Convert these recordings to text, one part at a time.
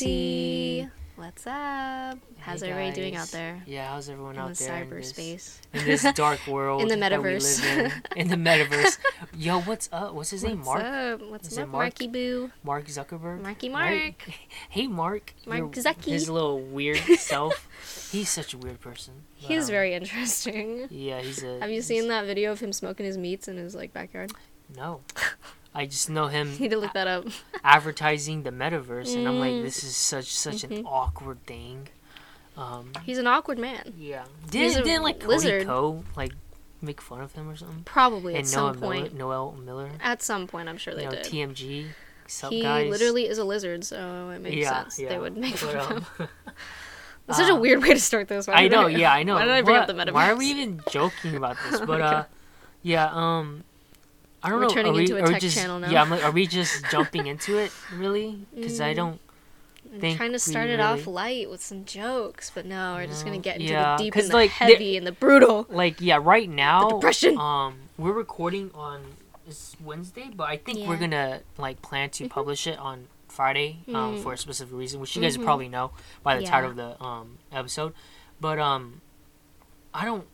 So juicy. What's up? How's Hey, everybody doing out there Yeah, how's everyone in out the there in this, cyberspace? in this dark world In the that we metaverse. live in? In the metaverse. Yo, what's up? What's his name? What's Mark up? What's Is it up, Mark? Marky Boo? Mark Zuckerberg. Marky Right? Mark. Hey, Mark. Mark Your- Zucky. His little weird self. He's such a weird person. He is Um, very interesting. Yeah, he's a. Have you seen that video of him smoking his meats in his like backyard? No. I just know him need to look that up. advertising the metaverse, and I'm like, Mm. this is such such an Mhm. awkward thing. Um, He's an awkward man. yeah. Didn't, a didn't like Cody lizard. Ko like make fun of him or something? Probably at and some point. Miller, Noel Miller. At some point, I'm sure they you know, did. TMG. He guys? literally is a lizard, so it makes yeah, sense yeah. they would make fun But, of him. That's such a uh, weird way to start this. Why I did know, yeah, I know. Why did I bring up the metaverse? Why are we even joking about this? Oh But my uh, yeah, um, I don't We're know. turning are we, into a we tech just, channel now. Yeah, I'm like, are we just jumping into it really? Because I Mm. don't. I'm trying to start it off light with some jokes, but no, we're just gonna get into yeah, the deep and the like, heavy and the brutal. Like yeah, right now. the depression. Um, we're recording on Wednesday, but I think we're gonna like plan to Mhm. publish it on Friday um, Mm. for a specific reason, which you guys Mhm. probably know by the title of the um episode. But um, I don't.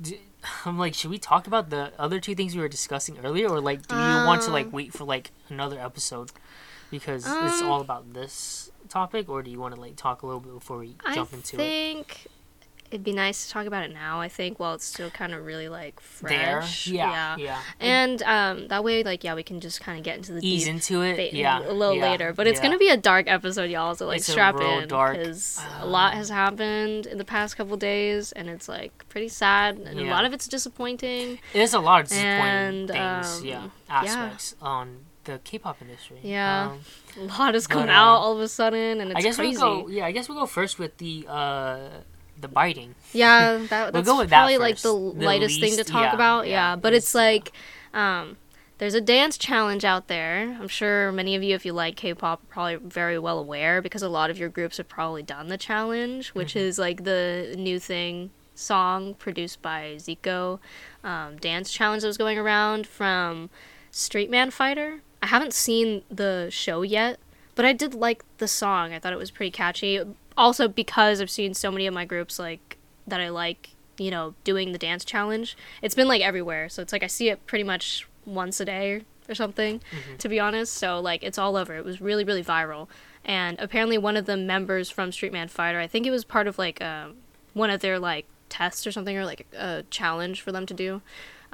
d- I'm like, should we talk about the other two things we were discussing earlier, or like, do you want to like Um, wait for like another episode? Because it's Um, all about this topic, or do you want to like talk a little bit before we I jump into it? think it'd be nice to talk about it now. I think while it's still kind of really like There, fresh. yeah, yeah, And um, that way, like, yeah, we can just kind of get into the ease into it, ba- yeah, a little yeah, later. But it's yeah. gonna be a dark episode, y'all. So like, It's strap in because a lot has happened in the past couple days, and it's like pretty sad, and a lot of it's disappointing. There's a lot of disappointing And, things, um, yeah, yeah. aspects on the K-pop industry. Yeah. Um, A lot has come But, out uh, all of a sudden, and it's I guess crazy. we'll go. Yeah, I guess we'll go first with the uh, the biting. Yeah, that, that's go with that probably like the. The lightest thing to talk yeah, about. yeah, Yeah, but it's, it's like, um, there's a dance challenge out there. I'm sure many of you, if you like K-pop, are probably very well aware because a lot of your groups have probably done the challenge, which Mm-hmm. is like the new thing song produced by Zico, um, dance challenge that was going around from Street Man Fighter. I haven't seen the show yet, but I did like the song. I thought it was pretty catchy. Also because I've seen so many of my groups like that I like, you know, doing the dance challenge. It's been like everywhere. So it's like I see it pretty much once a day or something, to be honest. So like it's all over. It was really really viral. And apparently one of the members from Street Man Fighter, I think it was part of like um, one of their like tests or something or like a challenge for them to do.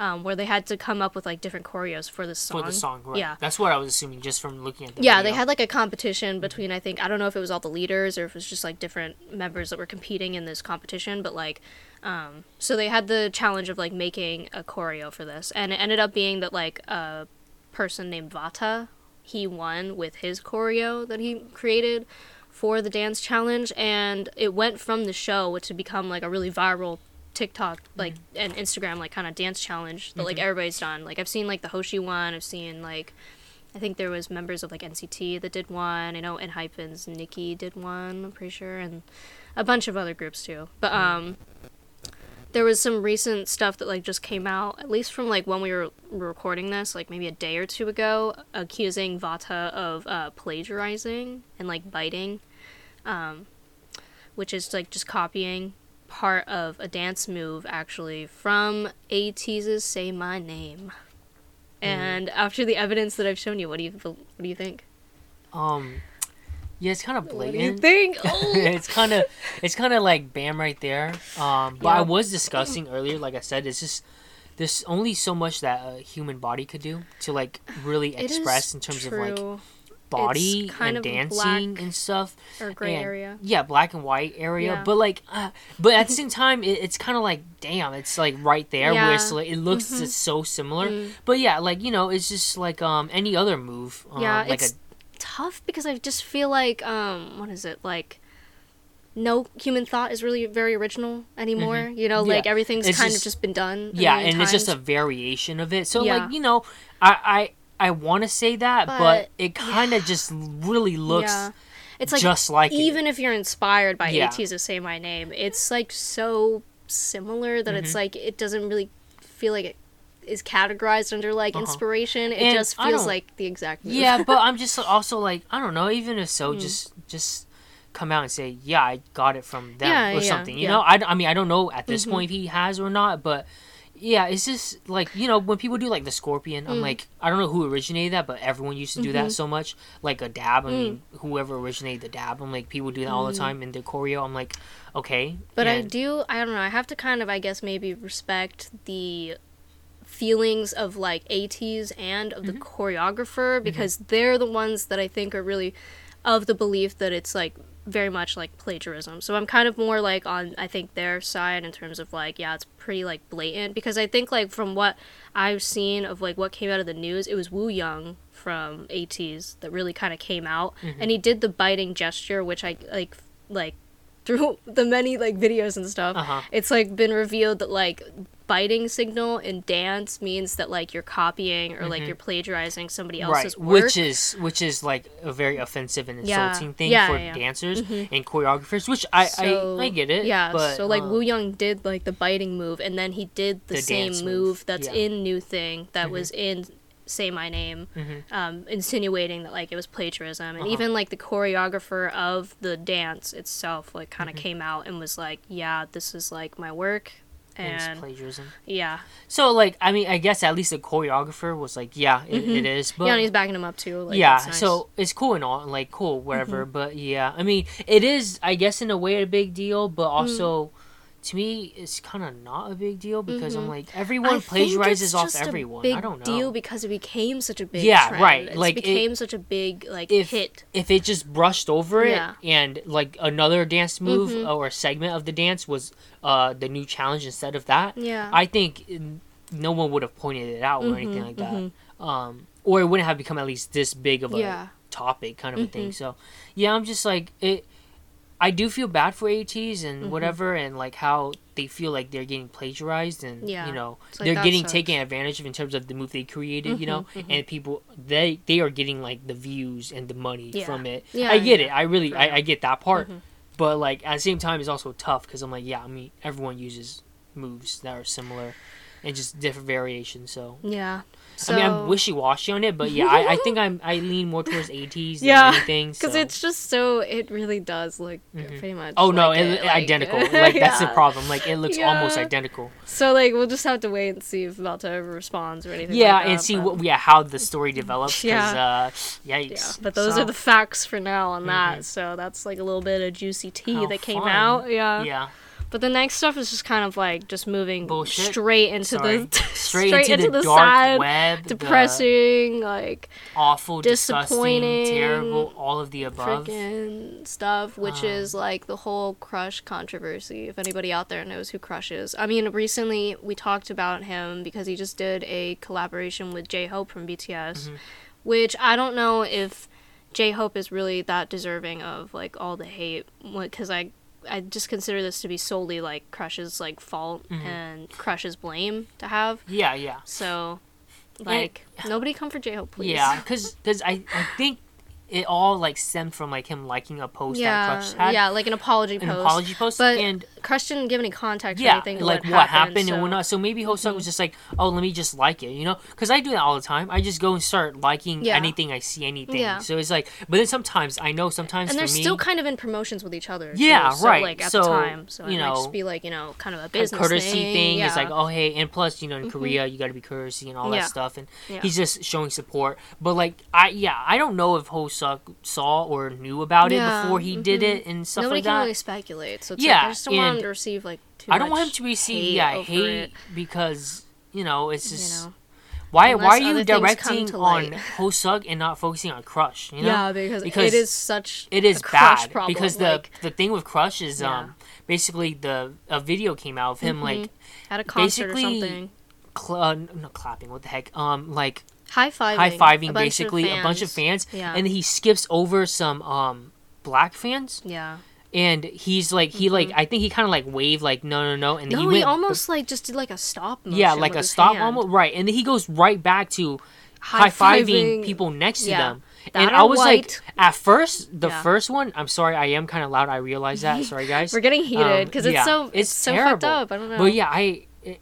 Um, where they had to come up with like different choreos for the song. for the song. Right? Yeah. that's what I was assuming just from looking at the Yeah, video. they had like a competition between I think I don't know if it was all the leaders or if it was just like different members that were competing in this competition, but like um so they had the challenge of like making a choreo for this and it ended up being that like a person named Vata he won with his choreo that he created for the dance challenge and it went from the show to become like a really viral TikTok like and Instagram like kind of dance challenge that like everybody's done. Like I've seen like the Hoshi one, I've seen like I think there was members of like NCT that did one. I know Enhypen's Nikki did one, I'm pretty sure, and a bunch of other groups too. But um there was some recent stuff that like just came out, at least from like when we were recording this, like maybe a day or two ago, accusing Vata of uh, plagiarizing and like biting, um, which is like just copying part of a dance move actually from ATEEZ's "Say My Name." And after the evidence that I've shown you, what do you what do you think? Um, yeah, it's kind of What do you think? Oh. it's kind of it's kind of like bam right there. Um, but I was discussing earlier, like I said, it's just there's only so much that a human body could do to like really It express in terms of like true. Body kind and of dancing and stuff. or gray and- area. Yeah, black and white area. Yeah. But like, uh, but at the same time, it, it's kind of like, damn, it's like right there where it's like, it looks Mhm. just so similar. Mm. But yeah, like you know, it's just like um any other move. Um, Yeah, like it's tough because I just feel like um what is it like no human thought is really very original anymore. You know, Mm-hmm. Yeah. like everything's It's kind just- of just been done. a a yeah, and it's just a variation of it. So Yeah. like you know, I I want to say that, but, But, it kind of just really looks yeah. It's like just like it. even if you're inspired by Yeah. ATEEZ to say my name, it's like so similar that Mm-hmm. it's like it doesn't really feel like it is categorized under like Uh-huh. inspiration. It And just feels like the exact move. Yeah, but I'm just also like I don't know. Even if Mm. so, just just come out and say, yeah, I got it from them Yeah, or yeah, something. You yeah. know, I, I mean I don't know at this Mhm. point if he has or not, but yeah, it's just like you know when people do like the scorpion. I'm Mm. like I don't know who originated that, but everyone used to do that Mhm. so much. Like a dab. I Mm. mean, whoever originated the dab. I'm like people do that all the Mm. time in their choreo. I'm like, okay, But I do, I don't know, I have to kind of, I guess, maybe respect the feelings of like ATEEZ and of the Mm-hmm. choreographer because they're the ones that I think are really of the belief that it's like very much like plagiarism. So I'm kind of more like on, I think, their side in terms of like, yeah, it's pretty like blatant because I think like from what I've seen of like what came out of the news, it was Woo Young from ATEEZ that really kind of came out Mm-hmm. and he did the biting gesture, which I like, like through the many like videos and stuff Uh-huh. it's like been revealed that like biting signal in dance means that like you're copying or like you're plagiarizing somebody Mm-hmm. right, else's work which is which is like a very offensive and Yeah. insulting thing Yeah, for yeah, yeah. dancers and choreographers, which I, So- I I get it. yeah but, so like um, Woo Young did like the biting move and then he did the, The same move, move, that's yeah. in new thing that was in say my name Mhm. um, insinuating that like it was plagiarism and Uh-huh. even like the choreographer of the dance itself like kind of Mm-hmm. came out and was like yeah this is like my work and plagiarism. yeah So like I mean I guess at least the choreographer was like yeah it, it is but yeah and he's backing him up too like, yeah it's nice. Mm-hmm. so it's cool and all like cool whatever but yeah I mean it is I guess in a way a big deal but Mm. To me it's kind of not a big deal because I'm like I everyone think plagiarizes it's off everyone Big I don't know deal because it became such a big Yeah, trend. right, It like, it- became such a big like if hit. if it just brushed over it Yeah. and like another dance move Mhm. or segment of the dance was uh the new challenge instead of that Yeah. I think no one would have pointed it out or anything Mhm, like that. mhm. Um, or it wouldn't have become at least this big of a Yeah. topic kind of a thing. Mhm. So, yeah, I'm just like it. I do feel bad for ATEEZ and Mhm. whatever, and like how they feel like they're getting plagiarized and Yeah. you know like, they're getting sucks. taken advantage of in terms of the move they created. You know, Mhm, mhm. and people they they are getting like the views and the money Yeah. from it. Yeah, I get yeah, it. I really I. I get that part. Mhm. But like at the same time, it's also tough because I'm like, yeah, I mean, everyone uses moves that are similar and just different variations. So Yeah. So, I mean, I'm wishy washy on it, but yeah, I, I think I'm I lean more towards ATEEZ than Yeah, anything. because so. it's just so it really does look Mhm. pretty much. oh no, like it, it, like- identical. like that's the problem. Like it looks almost identical. So like we'll just have to wait and see if Malta ever responds or anything. Yeah, like and see but- what yeah how the story develops. Because uh, Yeah, but those So, are the facts for now on that. Mhm. So that's like a little bit of juicy tea that came fun. out. Yeah. yeah. But the next stuff is just kind of like just moving Bullshit. straight into Sorry. the Straight, into, the, dark sad, web, the depressing, like awful, disappointing, terrible, all of the above. freaking stuff, which Um, is like the whole Crush controversy. If anybody out there knows who Crush is, I mean, recently we talked about him because he just did a collaboration with J Hope from BTS, Mhm. which I don't know if J Hope is really that deserving of like all the hate, because I. I just consider this to be solely like Crush's like fault Mhm. and Crush's blame to have. Yeah, yeah. So, like, nobody come for J Hope, please. Yeah, because I, I think it all like stemmed from like him liking a post that yeah, Crush had, yeah, like an apology an post. An apology post, But and Crush didn't give any context or anything like what what happened, happened so- and whatnot. So maybe Hoseok was just like, oh, let me just like it, you know? Because I do that all the time. I just go and start liking Yeah. anything I see, anything. Yeah. So it's like, but then sometimes I know sometimes And they're me, still kind of in promotions with each other. Yeah, so, right. Like at So, the time, so you it might know, just be like you know, kind of a a courtesy thing. thing. Yeah. It's like, oh hey, and plus you know in Mhm. Korea you got to be courtesy and all Yeah. that stuff, and Yeah. he's just showing support. But like I yeah, I don't know if Hoseok saw or knew about Yeah, it before he did mhm. it and stuff nobody like can that. really speculate. So it's Yeah, like, I just don't want him to receive like too I don't want him to receive hate yeah hate it, because you know it's you just know. why unless why are you directing on. Hoseok and not focusing on Crush? You know? yeah, because, because it is such It is bad problem, because the like, the thing with Crush is Yeah. um basically the a video came out of him Mhm. like at a concert or something. cl- uh, not clapping what the heck um like High fiving. high fiving basically a bunch of fans Yeah. and he skips over some um black fans yeah. And he's like he like I think he kind of like waved like no no no and then Mm-hmm. No, he he, almost like just did like a stop motion. yeah like a stop hand. almost right and then he goes right back to high fiving High-fiving- people next to them That and I was like at first the Yeah. first one I'm sorry I am kind of loud I realize that sorry guys We're getting heated Um, because yeah, it's so it's it's, so fucked up. I don't know. But yeah, I it,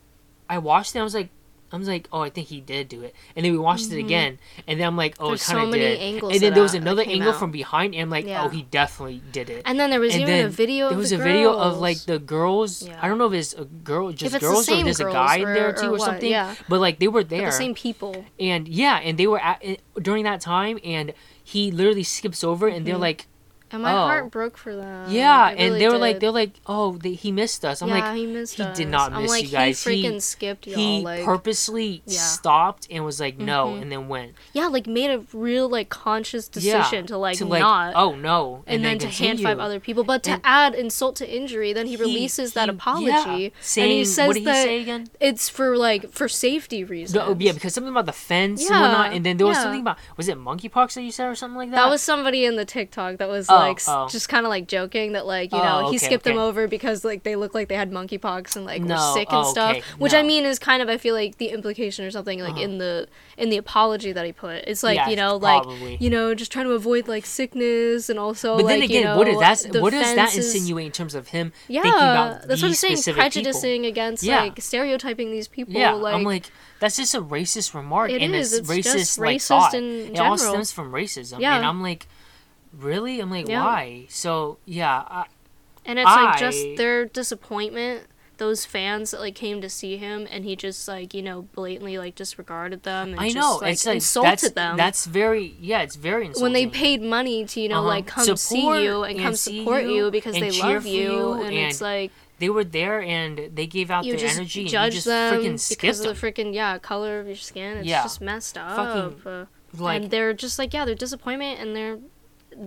I watched it. I was like, I was like, oh, I think he did do it. And then we watched it again, and then I'm like, oh, Mm-hmm. There's it kind of many did. angles and then there was another angle out. from behind, and I'm like, Yeah. oh, he definitely did it. And then there was And even a video. There was the a video of like the girls. Yeah. I don't know if it's a girl, just it's the girls, or there's a guy or- there too, or, what, something. yeah. But like they were there, the same people. and yeah, and they were at, during that time, and he literally skips over, and they're like, And my Oh. heart broke for them. yeah, It and they were like, they're like, oh, they, he missed us. I'm yeah, like, he missed he us. did not I'm miss like, you guys. He He- freaking skipped y'all. he like, purposely Yeah. stopped and was like no Mhm. and then went yeah, like made a real like conscious Yeah, decision to like to like not. oh no and, then, to hand five other people, but to And- add insult to injury, then he, He- releases that he- apology, yeah, saying, and he says what did he that say again it's for like for safety reasons. no, yeah because something about the fence and whatnot and then there was yeah. something about was it monkeypox that you said or something like that That was somebody in the TikTok that was Oh, Oh, like oh. just kind of like joking that like you Oh, know he okay, skipped them over because like they look like they had monkeypox and like No, were sick and oh, stuff. okay, Which I mean is kind of I feel like the implication or something like uh-huh. in the in the apology that he put. It's like Yeah, you know like probably. you know just trying to avoid like sickness and also but like then again you know, what does that what does that insinuate in terms of him Yeah, thinking about that's what I'm saying. specific people? Prejudicing against Yeah. like stereotyping these people. yeah like, i'm like that's just a racist remark It and is, it's it's racist just like racist thought in it all stems from racism Yeah. and i'm like really i'm like Yeah. why so yeah I, And it's like just their disappointment, those fans that like came to see him, and he just like you know blatantly like disregarded them. And I just, know like, it's like insulted that's, them. That's very yeah, it's very insulting. when they paid money to you know Uh-huh. like come Support see you and and come support you you, because they love you, you and, it's like they were there and they gave out you their just energy and you just them freaking because of the freaking yeah color of your skin. It's Yeah. just messed up. Fucking, Uh, like and they're just like yeah, their disappointment and their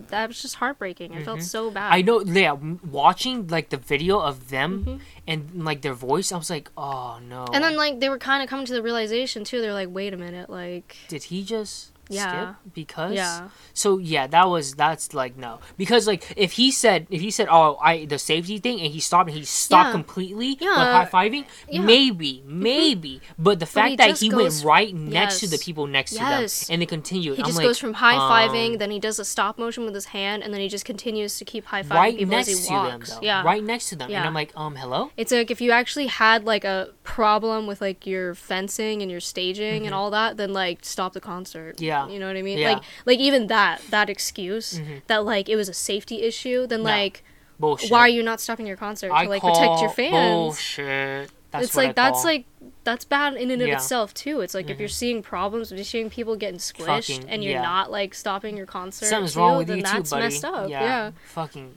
that was just heartbreaking. I felt Mhm. so bad. I know yeah, watching like the video of them Mhm. and like their voice, I was like, "Oh no." And then like they were kind of coming to the realization too. They're like, wait a minute, like did he just Yeah. skip because yeah, So yeah, that was that's like no because like if he said if he said oh I the safety thing and he stopped and he stopped Yeah. completely Yeah. like high fiving Yeah. Mm-hmm. maybe maybe but the he fact that he goes- went right next to the people next Yes. to them and they continued he I'm just like, goes from high fiving, um, then he does a stop motion with his hand, and then he just continues to keep high fiving right next he to them though yeah, right next to them and. I'm like um hello It's like if you actually had like a problem with like your fencing and your staging and all that, then like stop the concert. Mm-hmm. Yeah. you know what I mean. Yeah. Like like even that that excuse Mhm. that like it was a safety issue, then No. like bullshit why are you not stopping your concert I to like protect your fans? bullshit that's it's like I that's call. like that's bad in and of Yeah. itself too. It's like if you're seeing problems, if you're seeing people getting squished Fucking- and you're yeah. not like stopping your concert, something's too, wrong with then you too that's buddy messed up. Yeah. fucking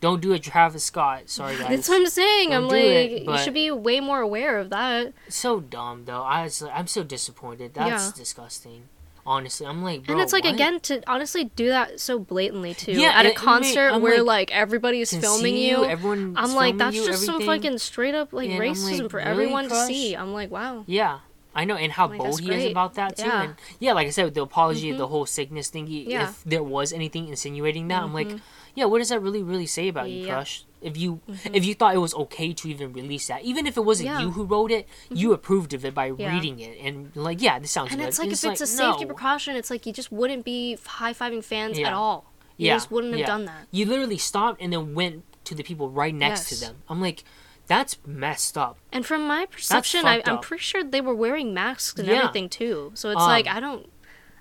don't do it Travis Scott sorry guys That's what I'm saying. Don't I'm like, it, you should be way more aware of that. so dumb though. I was, I'm so disappointed. That's Yeah. disgusting. Honestly, I'm like, bro, and it's like what? again to honestly do that so blatantly too Yeah, at it- a concert where like, like, everybody is filming you. Everyone, I'm like that's just some fucking straight up like And racism like, for really, everyone Crush? to see. I'm like wow. Yeah, I know, and how Like, bold he is about that too. Yeah. And yeah, like I said, with the apology, Mhm. the whole sickness thingy. Yeah. If there was anything insinuating that, I'm like, Mhm. Yeah, what does that really, really say about you, Yeah. Crush? If you if you thought it was okay to even release that, even if it wasn't Yeah. you who wrote it, you approved of it by Yeah. reading it, and like, yeah, this sounds And good. it's like if it's a safety no. precaution, it's like you just wouldn't be high fiving fans at all. You just wouldn't have done that. You literally stopped and then went to the people right next Yes. to them. I'm like, that's messed up. And from my perception, I, I'm up. pretty sure they were wearing masks and everything too. So it's Um, like I don't,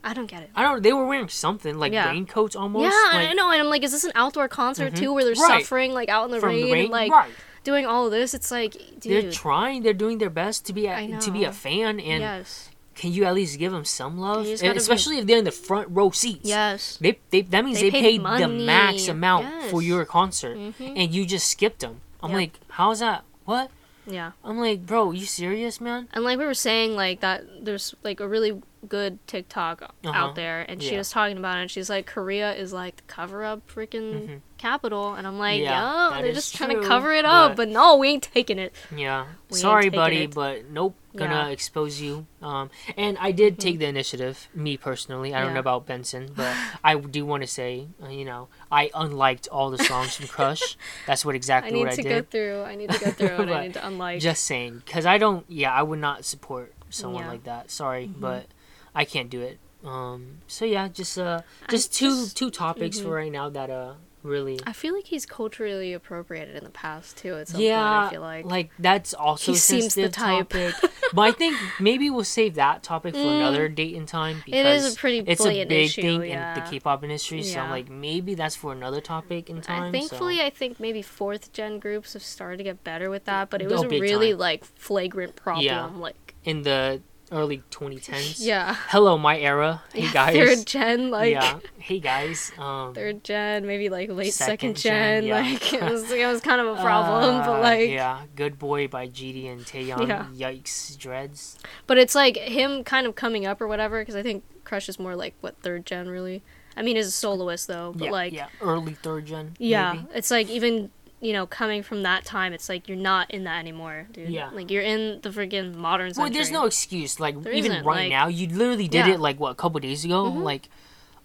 I don't get it. I don't. They were wearing something like Yeah. raincoats almost. yeah, like, I know, and I'm like, is this an outdoor concert Mhm. too, where they're Right. suffering like out in the From rain, the rain, and like right? doing all this? It's like, They're trying. They're doing their best to be a, to be a fan, and yes, can you at least give them some love? You just And gotta be- especially if they're in the front row seats. yes, They, they that means They they, paid paid, the max amount for your concert, Mhm. and you just skipped them. I'm Yep. like, how's that? What? Yeah. I'm like, bro, you serious, man? And like we were saying, like that there's like a really good TikTok Uh-huh. out there, and she Yeah. was talking about it. And she's like, Korea is like the cover up freaking Mhm. Capital, and I'm like, Yeah, they're just trying to cover it up, but- but no, we ain't taking it. Yeah. We Sorry, buddy, it. but nope. Gonna Yeah. expose you. Um, and I did take the initiative, me personally. I don't know about Benson, but I do want to say, uh, you know, I unliked all the songs from Crush. That's what exactly need what I did. I need to go through. I need to go through and I need to unlike. Just saying, because I don't. Yeah, I would not support someone Yeah. like that. Sorry, Mhm. but I can't do it. Um, so yeah, just uh, I just two just- two topics mhm. for right now that uh really. I feel like he's culturally appropriated in the past too. At some yeah, point, I feel like, like that's also He seems the type. topic. but I think maybe we'll save that topic for another date and time because Mm. It is a pretty it's a big issue, thing yeah. in the K-pop industry. So I'm like, maybe that's for another topic in time. I, thankfully, so. I think maybe fourth gen groups have started to get better with that, but it Oh, was a really time. like flagrant problem. Yeah. Like, in the early 2010s. yeah, Hello, my era. Hey Yeah, guys. third gen, like yeah. Hey guys. Um, third gen, maybe like late Second second, gen, gen. yeah. Like it was, it was kind of a problem, uh, but like, yeah, Good Boy by GD and Taeyang. Yeah. Yikes, dreads. but it's like him kind of coming up or whatever. Because I think Crush is more like what third gen really. I mean, as a soloist though, but yeah, like, yeah, early third gen. Yeah, maybe. it's like even you know coming from that time, it's like you're not in that anymore, dude. Yeah. like you're in the freaking modern Well, there's no excuse. Like There even right like- now, you literally did Yeah. it like what a couple days ago. Mhm. Like,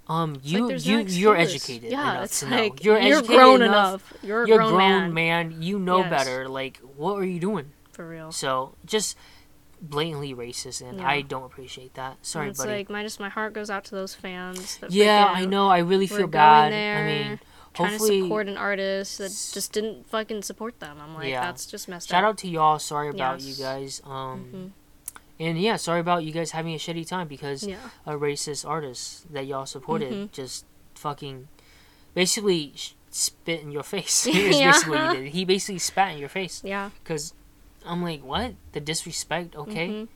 um, you there's you no you're educated Yeah, it's to like know. You're, you're grown enough. enough. You're a You're grown, grown, man. You know Yes. better. Like, what are you doing? for real. So just blatantly racist, and Yeah. I don't appreciate that. Sorry, it's buddy. like my just my heart goes out to those fans. That yeah, I know. I really feel bad. I mean, Trying hopefully, to support an artist that just didn't fucking support them. I'm like, Yeah. that's just messed shout up. Shout out to y'all. Sorry about you guys. Um, Mhm. and yeah, sorry about you guys having a shitty time because Yeah, a racist artist that y'all supported Mhm. just fucking basically spit in your face. Yeah. basically he. He basically spat in your face yeah. because I'm like, what? The disrespect? Okay. Mhm.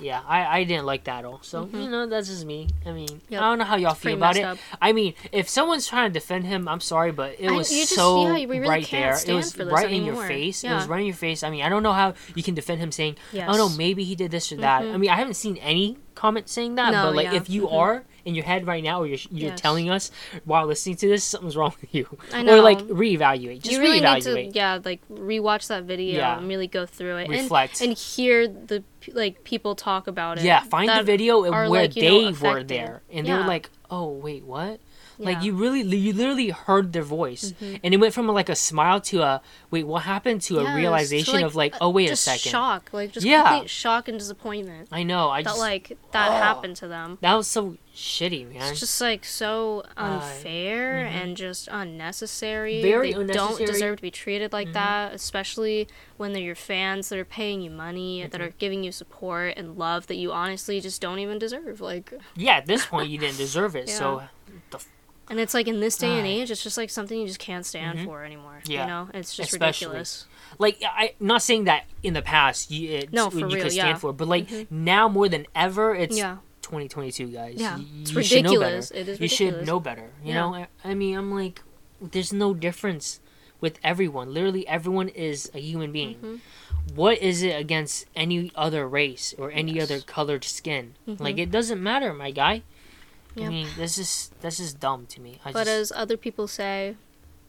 Yeah, I, I didn't like that at all. So, Mhm. you know, that's just me. I mean, Yep. I don't know how y'all It's feel about it. up. I mean, if someone's trying to defend him, I'm sorry, but it I- was just- so yeah, really right there. It was right in your anymore. face. It was right in your face. I mean, I don't know how you can defend him saying, Yes. "Oh no, maybe he did this or that." I Mhm. mean, I haven't seen any comment saying that, No, but like yeah. if you Mhm. are in your head right now, or you're you're Yes. telling us while listening to this, something's wrong with you, I know. or like reevaluate. Just you really reevaluate. need to, yeah, like rewatch that video Yeah. and really go through it Reflect. and and hear the like people talk about it. Yeah, find the video where like, they know, were there, and they were like, "Oh wait, what?" Like you really, you literally heard their voice, Mhm. and it went from like a smile to a wait, what happened to a Yes, to, realization like, of like, oh wait a second, shock, like just Yeah. complete shock and disappointment I know, I that just like that Oh. happened to them. that was so shitty, man. It's just like so Uh, unfair mhm. and just unnecessary. Very they don't deserve to be treated like Mhm. that, especially when they're your fans that are paying you money, that Mhm. are giving you support and love that you honestly just don't even deserve. Like, yeah, at this point you didn't deserve it, so the f- and it's like in this day and Ah. age, it's just like something you just can't stand Mhm. for anymore. Yeah. You know, it's just Especially. ridiculous. like I not saying that in the past you No, for you real, could stand yeah. for, but like Mhm. now more than ever, it's yeah, 2022, guys. yeah, Y- it's you should know better. ridiculous. You should know better. You Yeah. know, I, I mean, I'm like, there's no difference with everyone. Literally, everyone is a human being. Mhm. What is it against any other race or any Yes. other colored skin? Like, Mhm. it doesn't matter, my guy. I mean, this is this is dumb to me. I But just, as other people say,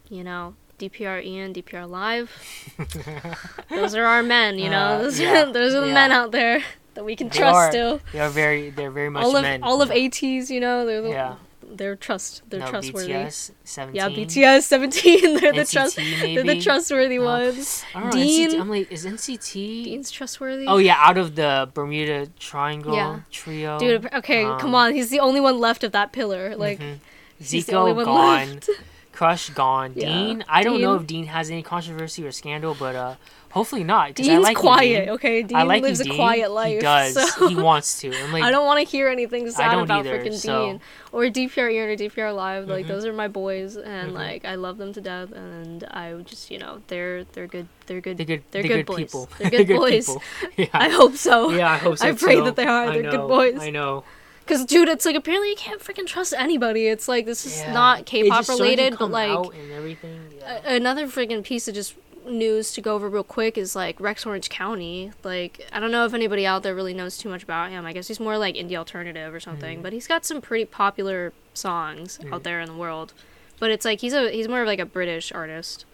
you know, DPR Ian, DPR Live, those are our men, you know. Uh, those, yeah, those are the yeah. men out there that we can They trust are. still. they are very, they're very much All of men. all of ATEEZ, you know, they're the, yeah, they're trust they're no, trustworthy. BTS, 17. Yeah, BTS seventeen, they're the trust maybe. they're the trustworthy No. ones. I don't know, Dean NCT, I'm like, is NCT? Dean's trustworthy. Oh yeah, out of the Bermuda Triangle Yeah. trio. Dude, okay, um, come on. He's the only one left of that pillar. Like mhm. he's the only Zico one gone. left. Crush gone. Yeah. Dean, I don't know if Dean has any controversy or scandal, but uh, hopefully not. 'cause I Dean's like quiet, Dean. okay? Dean I like you, lives Dean. a quiet life. He does. So He wants to. I'm like, I don't want to hear anything sad don't about either, freaking so- Dean or DPR Ian or DPR Live. Like Mhm. those are my boys, and Mhm. like I love them to death. And I would just, you know, they're they're good. They're good. they're good. they're they're good boys. people. They're good boys. Yeah. I hope so. yeah, I hope so I pray that they are. I They're good boys. I know. Cause dude, it's like apparently you can't freaking trust anybody. It's like this is Yeah. not K-pop just started to related, but like out and everything. Yeah. a- another freaking piece of just news to go over real quick is like Rex Orange County. Like I don't know if anybody out there really knows too much about him. I guess he's more like indie alternative or something, Mhm. but he's got some pretty popular songs Mhm. out there in the world. But it's like he's a he's more of like a British artist.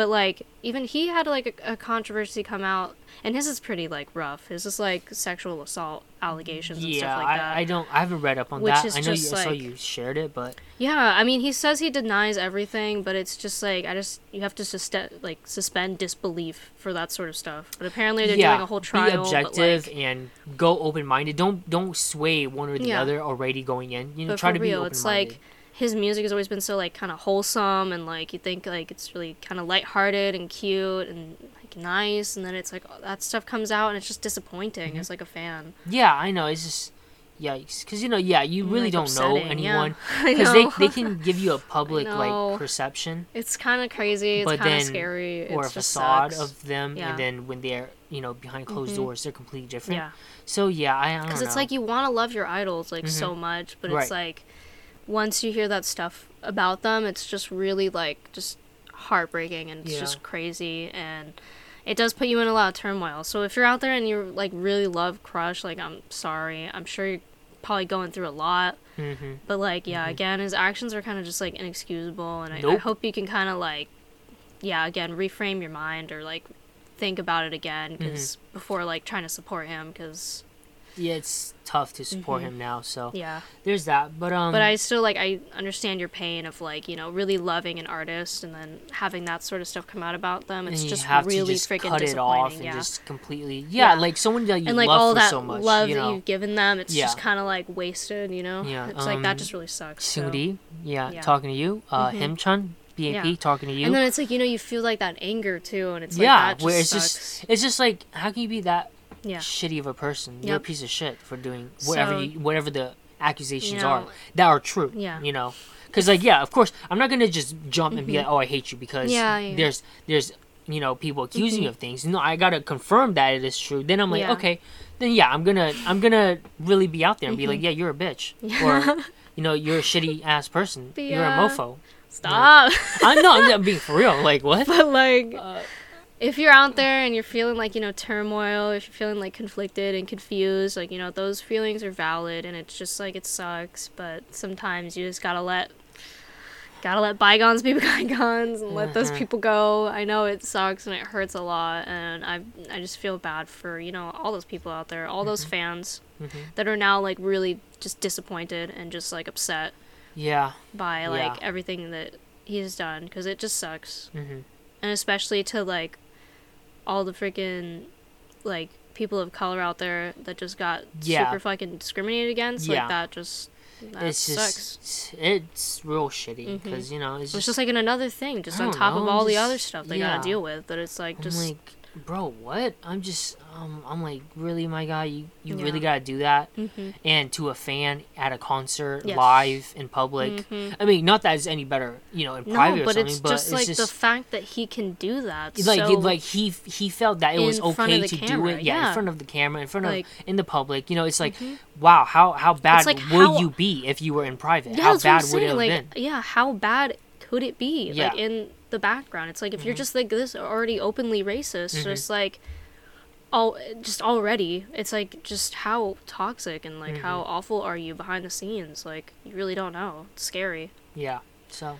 But like even he had like a, a controversy come out, and his is pretty like rough. His is like sexual assault allegations and yeah, stuff like that. I, I don't. I haven't read up on Which that. is I know you, just, I saw like- you shared it, but Yeah, I mean, he says he denies everything, but it's just like I just you have to sus- like suspend disbelief for that sort of stuff. But apparently they're yeah, doing a whole trial. be objective like, and go open minded. Don't don't sway one or the Yeah. other already going in. You know, but try for to real, be it's open minded. like his music has always been so like kind of wholesome and like you think like it's really kind of lighthearted and cute and like nice and then it's like oh, that stuff comes out and it's just disappointing Mm-hmm. as like a fan. Yeah, I know. It's just yikes, because you know, yeah, you really Like, don't know upsetting, yeah. anyone because they they can give you a public like perception It's kind of crazy. It's kind of scary. or a It just facade sucks. of them, Yeah. and then when they're you know behind closed Mhm. doors, they're completely different. yeah. So yeah, I, because it's like you want to love your idols like so much but Right. it's like once you hear that stuff about them it's just really like just heartbreaking and it's Yeah. just crazy and it does put you in a lot of turmoil. So if you're out there and you like really love crush like i'm sorry. I'm sure you're probably going through a lot. Hmm but like yeah again his actions are kind of just like inexcusable and I, I hope you can kind of like yeah again reframe your mind or like think about it again Mm-hmm. because before like trying to support him because Yeah, it's tough to support Mhm. him now. So yeah there's that. But um, but I still like I understand your pain of like you know really loving an artist and then having that sort of stuff come out about them. and It's you just have really to just freaking cut it disappointing. off and yeah, just completely yeah, Yeah. like someone that you and like love all for that so much. love you that you've given them, it's just kind of like wasted. You know, Yeah, it's like that um, just really sucks. so- Seungri, yeah, Yeah. talking to you. Uh, Mhm. Himchan, BAP, Yeah. talking to you. And then it's like you know you feel like that anger too, and it's like yeah, just where it's sucks. just it's just like how can you be that yeah. shitty of a person? You're a piece of shit for doing whatever So- you, whatever the accusations You are that are true. Yeah. you know, because like yeah, of course I'm not gonna just jump and be like, oh, I hate you because Yeah, yeah. there's there's you know people accusing Mhm. you of things. No, I gotta confirm that it is true. Then I'm like, Yeah. okay, then yeah, I'm gonna I'm gonna really be out there and be like, Mhm. yeah, you're a bitch, or you know, you're a shitty ass person. You're a mofo. Stop. I know I'm, I'm being for real. Like what? but like Uh, if you're out there and you're feeling like you know turmoil if you're feeling like conflicted and confused like you know those feelings are valid and it's just like it sucks but sometimes you just gotta let gotta let bygones be bygones and let those Mhm. people go i know it sucks and it hurts a lot and i i just feel bad for you know all those people out there all those fans mhm. that are now like really just disappointed and just like upset Yeah. by like Yeah. everything that he's done because it just sucks hmm and especially to like all the freaking like people of color out there that just got Yeah. super fucking discriminated against Yeah. like that just that It's sucks just it's real shitty mm-hmm. because you know it's it's just, just like an another thing just on top know, of all the other stuff they yeah. gotta deal with that it's like just like, bro, what? I'm just, um, I'm like, really, my guy, you, you Yeah. really gotta do that, Mhm. and to a fan at a concert, Yes. live in public. Mhm. I mean, not that it's any better, you know, in no private or but something, it's but just it's like just the fact that he can do that like, so, like he he felt that it was in front of okay to do it, yeah, yeah. in front of the camera, in front Like- of in the public. You know, it's like, Mhm. wow, how how bad like, would how- you be if you were in private? yeah how bad would it have like been? yeah how bad could it be Yeah. like in the background it's like if you're Mhm. just like this already openly racist Mhm. just like all just already it's like just how toxic and like how Mm-hmm. awful are you behind the scenes like you really don't know it's scary Yeah, so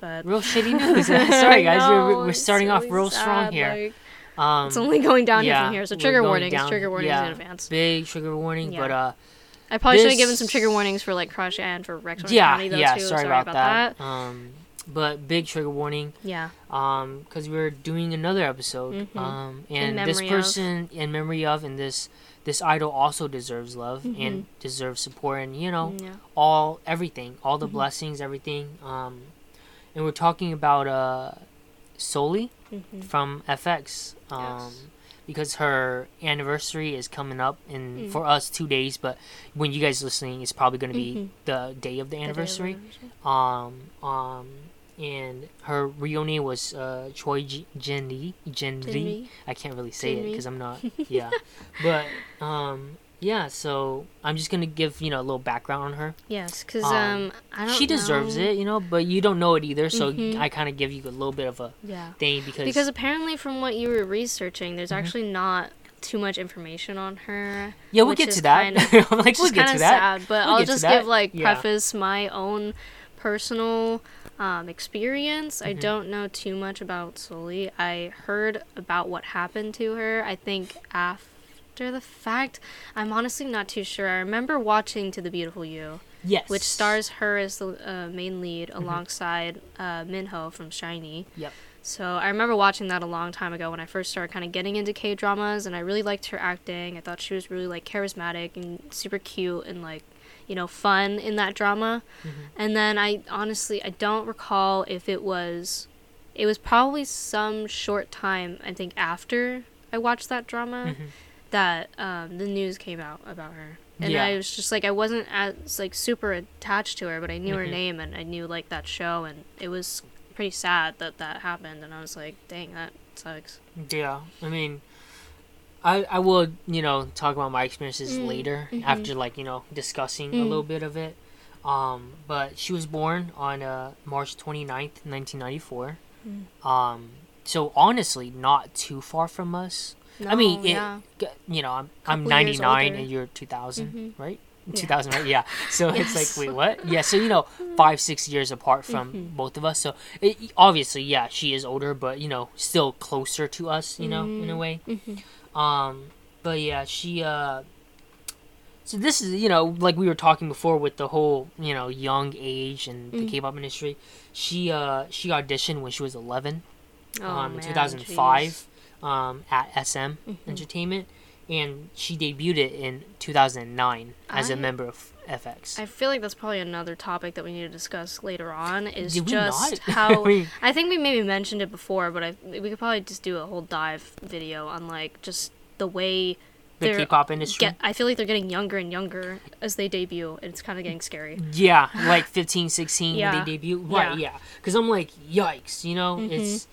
but real shitty news. Sorry, guys, we're, we're starting off really real strong here. like, Um, it's only going down yeah, from here so trigger warnings down- trigger warnings yeah. in advance big trigger warning, Yeah. but uh. i probably should have given some trigger warnings for like crush and for rex yeah, County, though, yeah. too. Sorry, about, that. Um, but big trigger warning. yeah Um, because we're doing another episode. Mhm. Um, and this memory of. person in memory of, and this this idol also deserves love and deserves support, and you know Mm-hmm. yeah all everything, all the Mhm. blessings, everything. Um, and we're talking about uh, Sulli Mhm. from f(x). Um. Yes. Because her anniversary is coming up in Mm. for us two days, but when you guys listening, it's probably going to be Mhm. the day of the The of anniversary anniversary. um um and her real name was uh Choi Ji- Jinri Jinri Jinri. I can't really say it because I'm not yeah but um yeah so I'm just gonna give you know a little background on her Yes, because Um, um, I don't. she deserves know. it you know but you don't know it either so Mhm. I kind of give you a little bit of a Yeah, thing because, because apparently from what you were researching, there's Mhm. actually not too much information on her. yeah we'll get to that kinda- I'm like we'll get kind to of that sad, but We'll I'll just give like Yeah. preface my own personal um, experience. I Mhm. don't know too much about Sulli. I heard about what happened to her. I think after the fact. I'm honestly not too sure. I remember watching To the Beautiful You. yes which stars her as the uh, main lead alongside uh, Minho from SHINee. Yep. So I remember watching that a long time ago when I first started kind of getting into K dramas, and I really liked her acting. I thought she was really like charismatic and super cute, and like you know, fun in that drama. Mm-hmm. And then I honestly I don't recall if it was it was probably some short time I think after I watched that drama Mhm. that um, the news came out about her. And Yeah. I was just like I wasn't as like super attached to her, but I knew her Mhm. name and I knew like that show and it was pretty sad that that happened and I was like, dang, that sucks. Yeah, I mean, I I will you know talk about my experiences Mm, later mhm. after like you know discussing a Mm. little bit of it. Um, but she was born on uh, March 29th, 1994. Mm. Um, so honestly, not too far from us. I mean, it, yeah. you know, I'm I'm 99 and you're 2000, Mhm. right? Yeah. 2000, right? Yeah. So it's like, wait, what? Yeah. So you know, five, six years apart from Mhm. both of us. So it, obviously, yeah, she is older, but you know, still closer to us. You know, in a Mm. way. Um, but yeah, she. uh So this is you know like we were talking before with the whole you know young age and the Mm. K-pop industry. She uh she auditioned when she was 11 Oh, um, in man, 2005 um, at SM Mhm. Entertainment, and she debuted it in 2009 as a I- member of f(x). I feel like that's probably another topic that we need to discuss later on. Is we just how I I think we maybe mentioned it before, but I we could probably just do a whole dive video on like just the way the K-pop industry. get. I feel like they're getting younger and younger as they debut. and It's kind of getting scary. yeah, like 15, 16 Yeah. when they debut. Right, yeah. Because I'm like, yikes, you know, Mhm. it's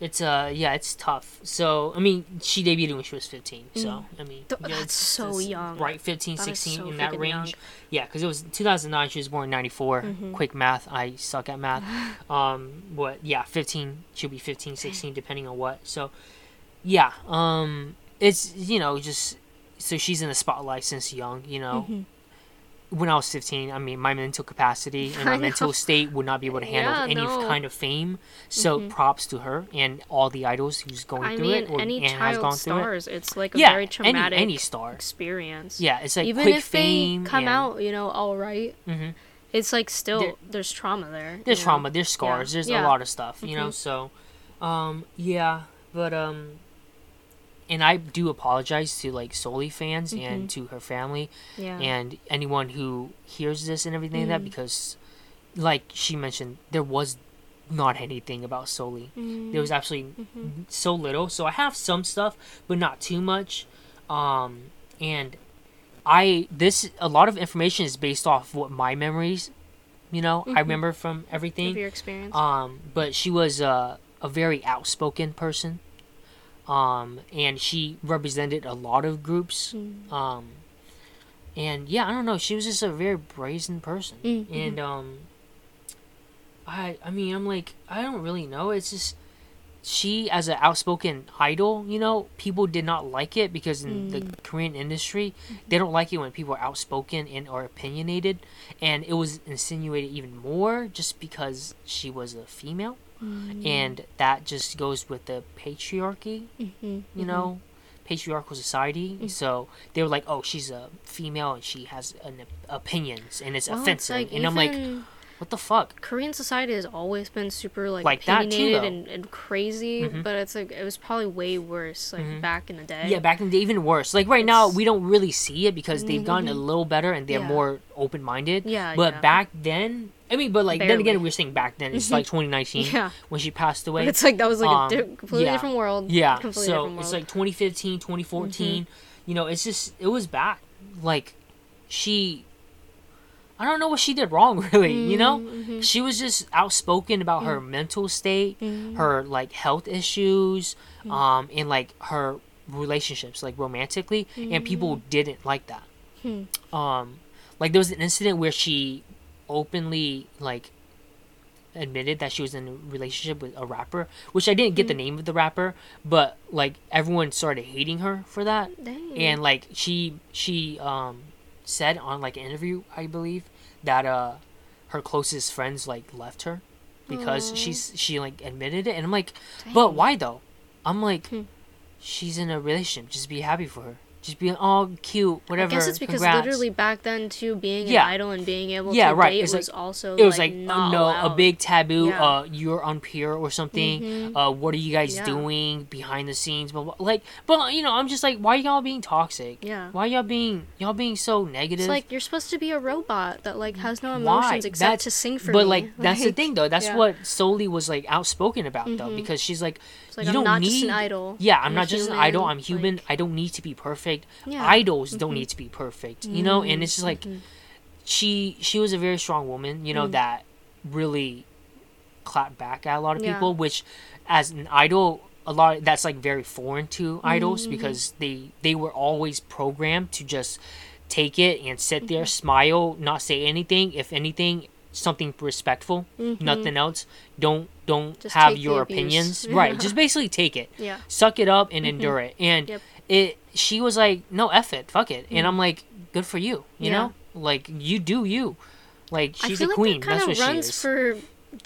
it's uh yeah, it's tough. So I mean, she debuted when she was 15. So I mean, Th- that's it's- so young. right? 15, That is 16 so in that range. young. Yeah, because it was 2009. She was born in 94. Mhm. Quick math. I suck at math. um, what? Yeah, 15. She'll be 15, 16, depending on what. So, yeah. Um, it's you know just so she's in the spotlight since young. You know, Mhm. When I was 15, I mean, my mental capacity and my mental state would not be able to handle Yeah, any no. kind of fame. So Mhm. props to her and all the idols who's going I through mean, it or any and has gone child through it. stars, it's like a Yeah, very any traumatic any star. experience. Yeah, it's like Even quick if fame. they come and- out, you know, all right, Mhm. it's like still There- there's trauma there. There's you know? trauma. There's scars. There's Yeah. a lot of stuff. You know. Mhm. So, um, yeah, but um, and I do apologize to like Sulli fans and Mhm. to her family Yeah. and anyone who hears this and everything like that Mhm. because, like she mentioned, there was not anything about Sulli. There was absolutely Mhm. so little. So I have some stuff, but not too much. Um, and I this a lot of information is based off what my memories, you know, I Mhm. remember from of everything. your experience. Um, but she was uh, a very outspoken person. Um, and she represented a lot of groups. Mm. Um, and yeah, I don't know. She was just a very brazen person. Mm, And um, I I mean, I'm like, I don't really know. It's just she as an outspoken idol, you know, people did not like it because in the Mm. Korean industry, they don't like it when people are outspoken and are opinionated, and it was insinuated even more just because she was a female, Mm. and that just goes with the patriarchy, Mhm, you mhm. know, patriarchal society. Mm. So they were like, "Oh, she's a female and she has an opinions and it's Well, it's offensive," like and I'm like, "What the fuck?" Korean society has always been super like, Like that too, opinionated and, and crazy, Mhm. but it's like it was probably way worse like Mhm. back in the day. Yeah, back in the day, even worse. Like right now, we don't really see it because they've gotten a Mhm. little better and they're Yeah. more open minded. Yeah, But yeah. back then, I mean, but like then again, we are saying back then. It's like 2019 yeah. when she passed away. It's like that was like Um, a di- completely yeah. different world. yeah, completely so different it's like 2015, 2014. Mm-hmm. You know, it's just it was bad. Like she, I don't know what she did wrong. Really, you know, Mhm, she was just outspoken about her mental state. her like health issues um and like her relationships like romantically and people didn't like that Hmm. um like there was an incident where she openly like admitted that she was in a relationship with a rapper which i didn't get the Mm. name of the rapper but like everyone started hating her for that Dang. and like she she um said on like an interview i believe that uh her closest friends like left her because Aw. she's she like admitted it and i'm like but why though i'm like Hmm. she's in a relationship just be happy for her just being all cute, whatever. I guess it's because congrats. literally back then too, being Yeah. an idol and being able Yeah, to right, date it's was like- also it was like, like, oh no, a big taboo. Yeah. Uh, you're on unpure or something. Mhm. Uh, what are you guys Yeah. doing behind the scenes? Blah. Like, but you know, I'm just like, why y'all being toxic? Yeah. Why y'all being y'all being so negative? It's like you're supposed to be a robot that like has no Why? emotions except That's- to sing for but me. like that's the thing though. That's what Sulli was like outspoken about though, Mhm. because she's like, like you I'm don't need. just an idol. Yeah, I'm I'm not just an idol. I'm human. like- I don't need to be perfect. Yeah. Idols don't Mhm. need to be perfect. You know, and it's just like Mhm. she she was a very strong woman. You know Mm. that really clapped back at a lot of Yeah. people, which as an idol. A lot that's like very foreign to idols Mhm. because they they were always programmed to just take it and sit there, Mm-hmm. smile, not say anything. If anything, something respectful, Mhm. nothing else. Don't don't Just have your opinions. right. Just basically take it. Yeah. Suck it up and endure it. And Mm-hmm. Yep. it she was like, No F it, fuck it. And I'm like, Good for you. You Yeah. know? Like you do you. Like she's a queen. like that That's what runs she is. for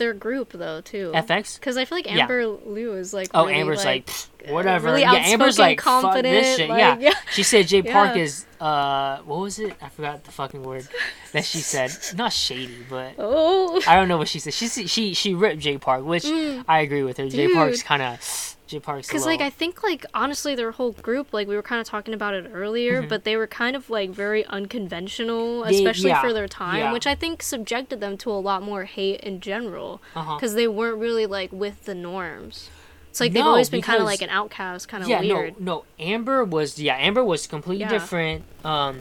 their group though too. f(x)? Because I feel like Yeah. Amber Liu is like. Oh, really, Amber's like, like whatever. really yeah, Amber's like, fuck confident, this shit. like, yeah. yeah. She said Jay Park Yeah. is, uh, what was it? I forgot the fucking word that she said. Not shady, but Oh. I don't know what she said. She she she ripped Jay Park, which Mm. I agree with her. Jay Park's kind of Jay Park's Because like I think like honestly their whole group like we were kind of talking about it earlier, but they were kind of like very unconventional, Mm-hmm. They- especially yeah, for their time, yeah. which I think subjected them to a lot more hate in general uh-huh. because they weren't really like with the norms. It's like they've always been kind of like an outcast, kind of yeah, weird. no, no. Amber was yeah, Amber was completely Yeah. different. Um,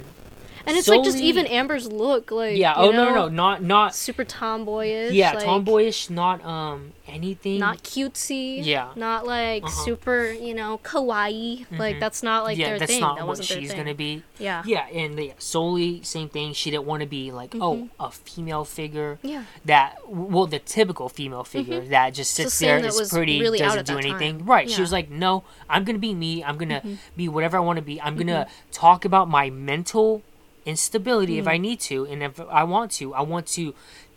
And it's like just even Amber's look, like yeah. Oh no, no, no, not not super tomboyish. yeah, like, tomboyish, not um anything. Not cutesy. Yeah. Not like Uh-huh. super, you know, kawaii. Like Mhm. that's not like yeah, their that's thing. not that what she's gonna be. Yeah. Yeah, and yeah, Sulli same thing. She didn't want to be like oh a female figure Yeah. that well the typical female figure that just sits saying there is pretty really doesn't do anything time. right she Yeah. Mm-hmm. was like no i'm gonna be me i'm gonna be whatever i want to be i'm gonna talk about my mental instability if i Mm. need to and if i want to i want to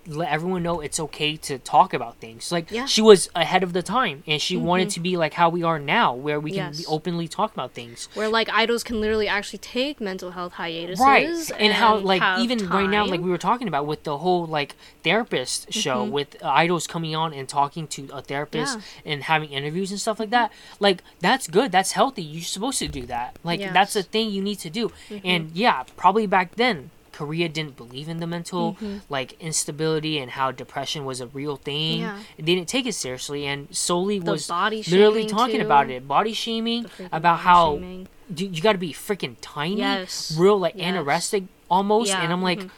let everyone know it's okay to talk about things like Yeah. Mm-hmm. she was ahead of the time and she wanted to be like how we are now where we can Yes. openly talk about things Where like idols can literally actually take mental health hiatuses. right and, how like even right now like we were talking about with the whole like therapist show with uh, idols coming on and talking to a therapist Yeah. and having interviews and stuff like that like that's good that's healthy you're supposed to do that like that's a thing you need to do and yeah probably back then Korea didn't believe in the mental like instability and how depression was a real thing. Yeah. They didn't take it seriously, and Sulli The was body literally talking too. about it, body shaming about body how shaming. you, you got to be freaking tiny, Yes. real like Yes. anorexic almost, Yeah, and I'm like, mhm.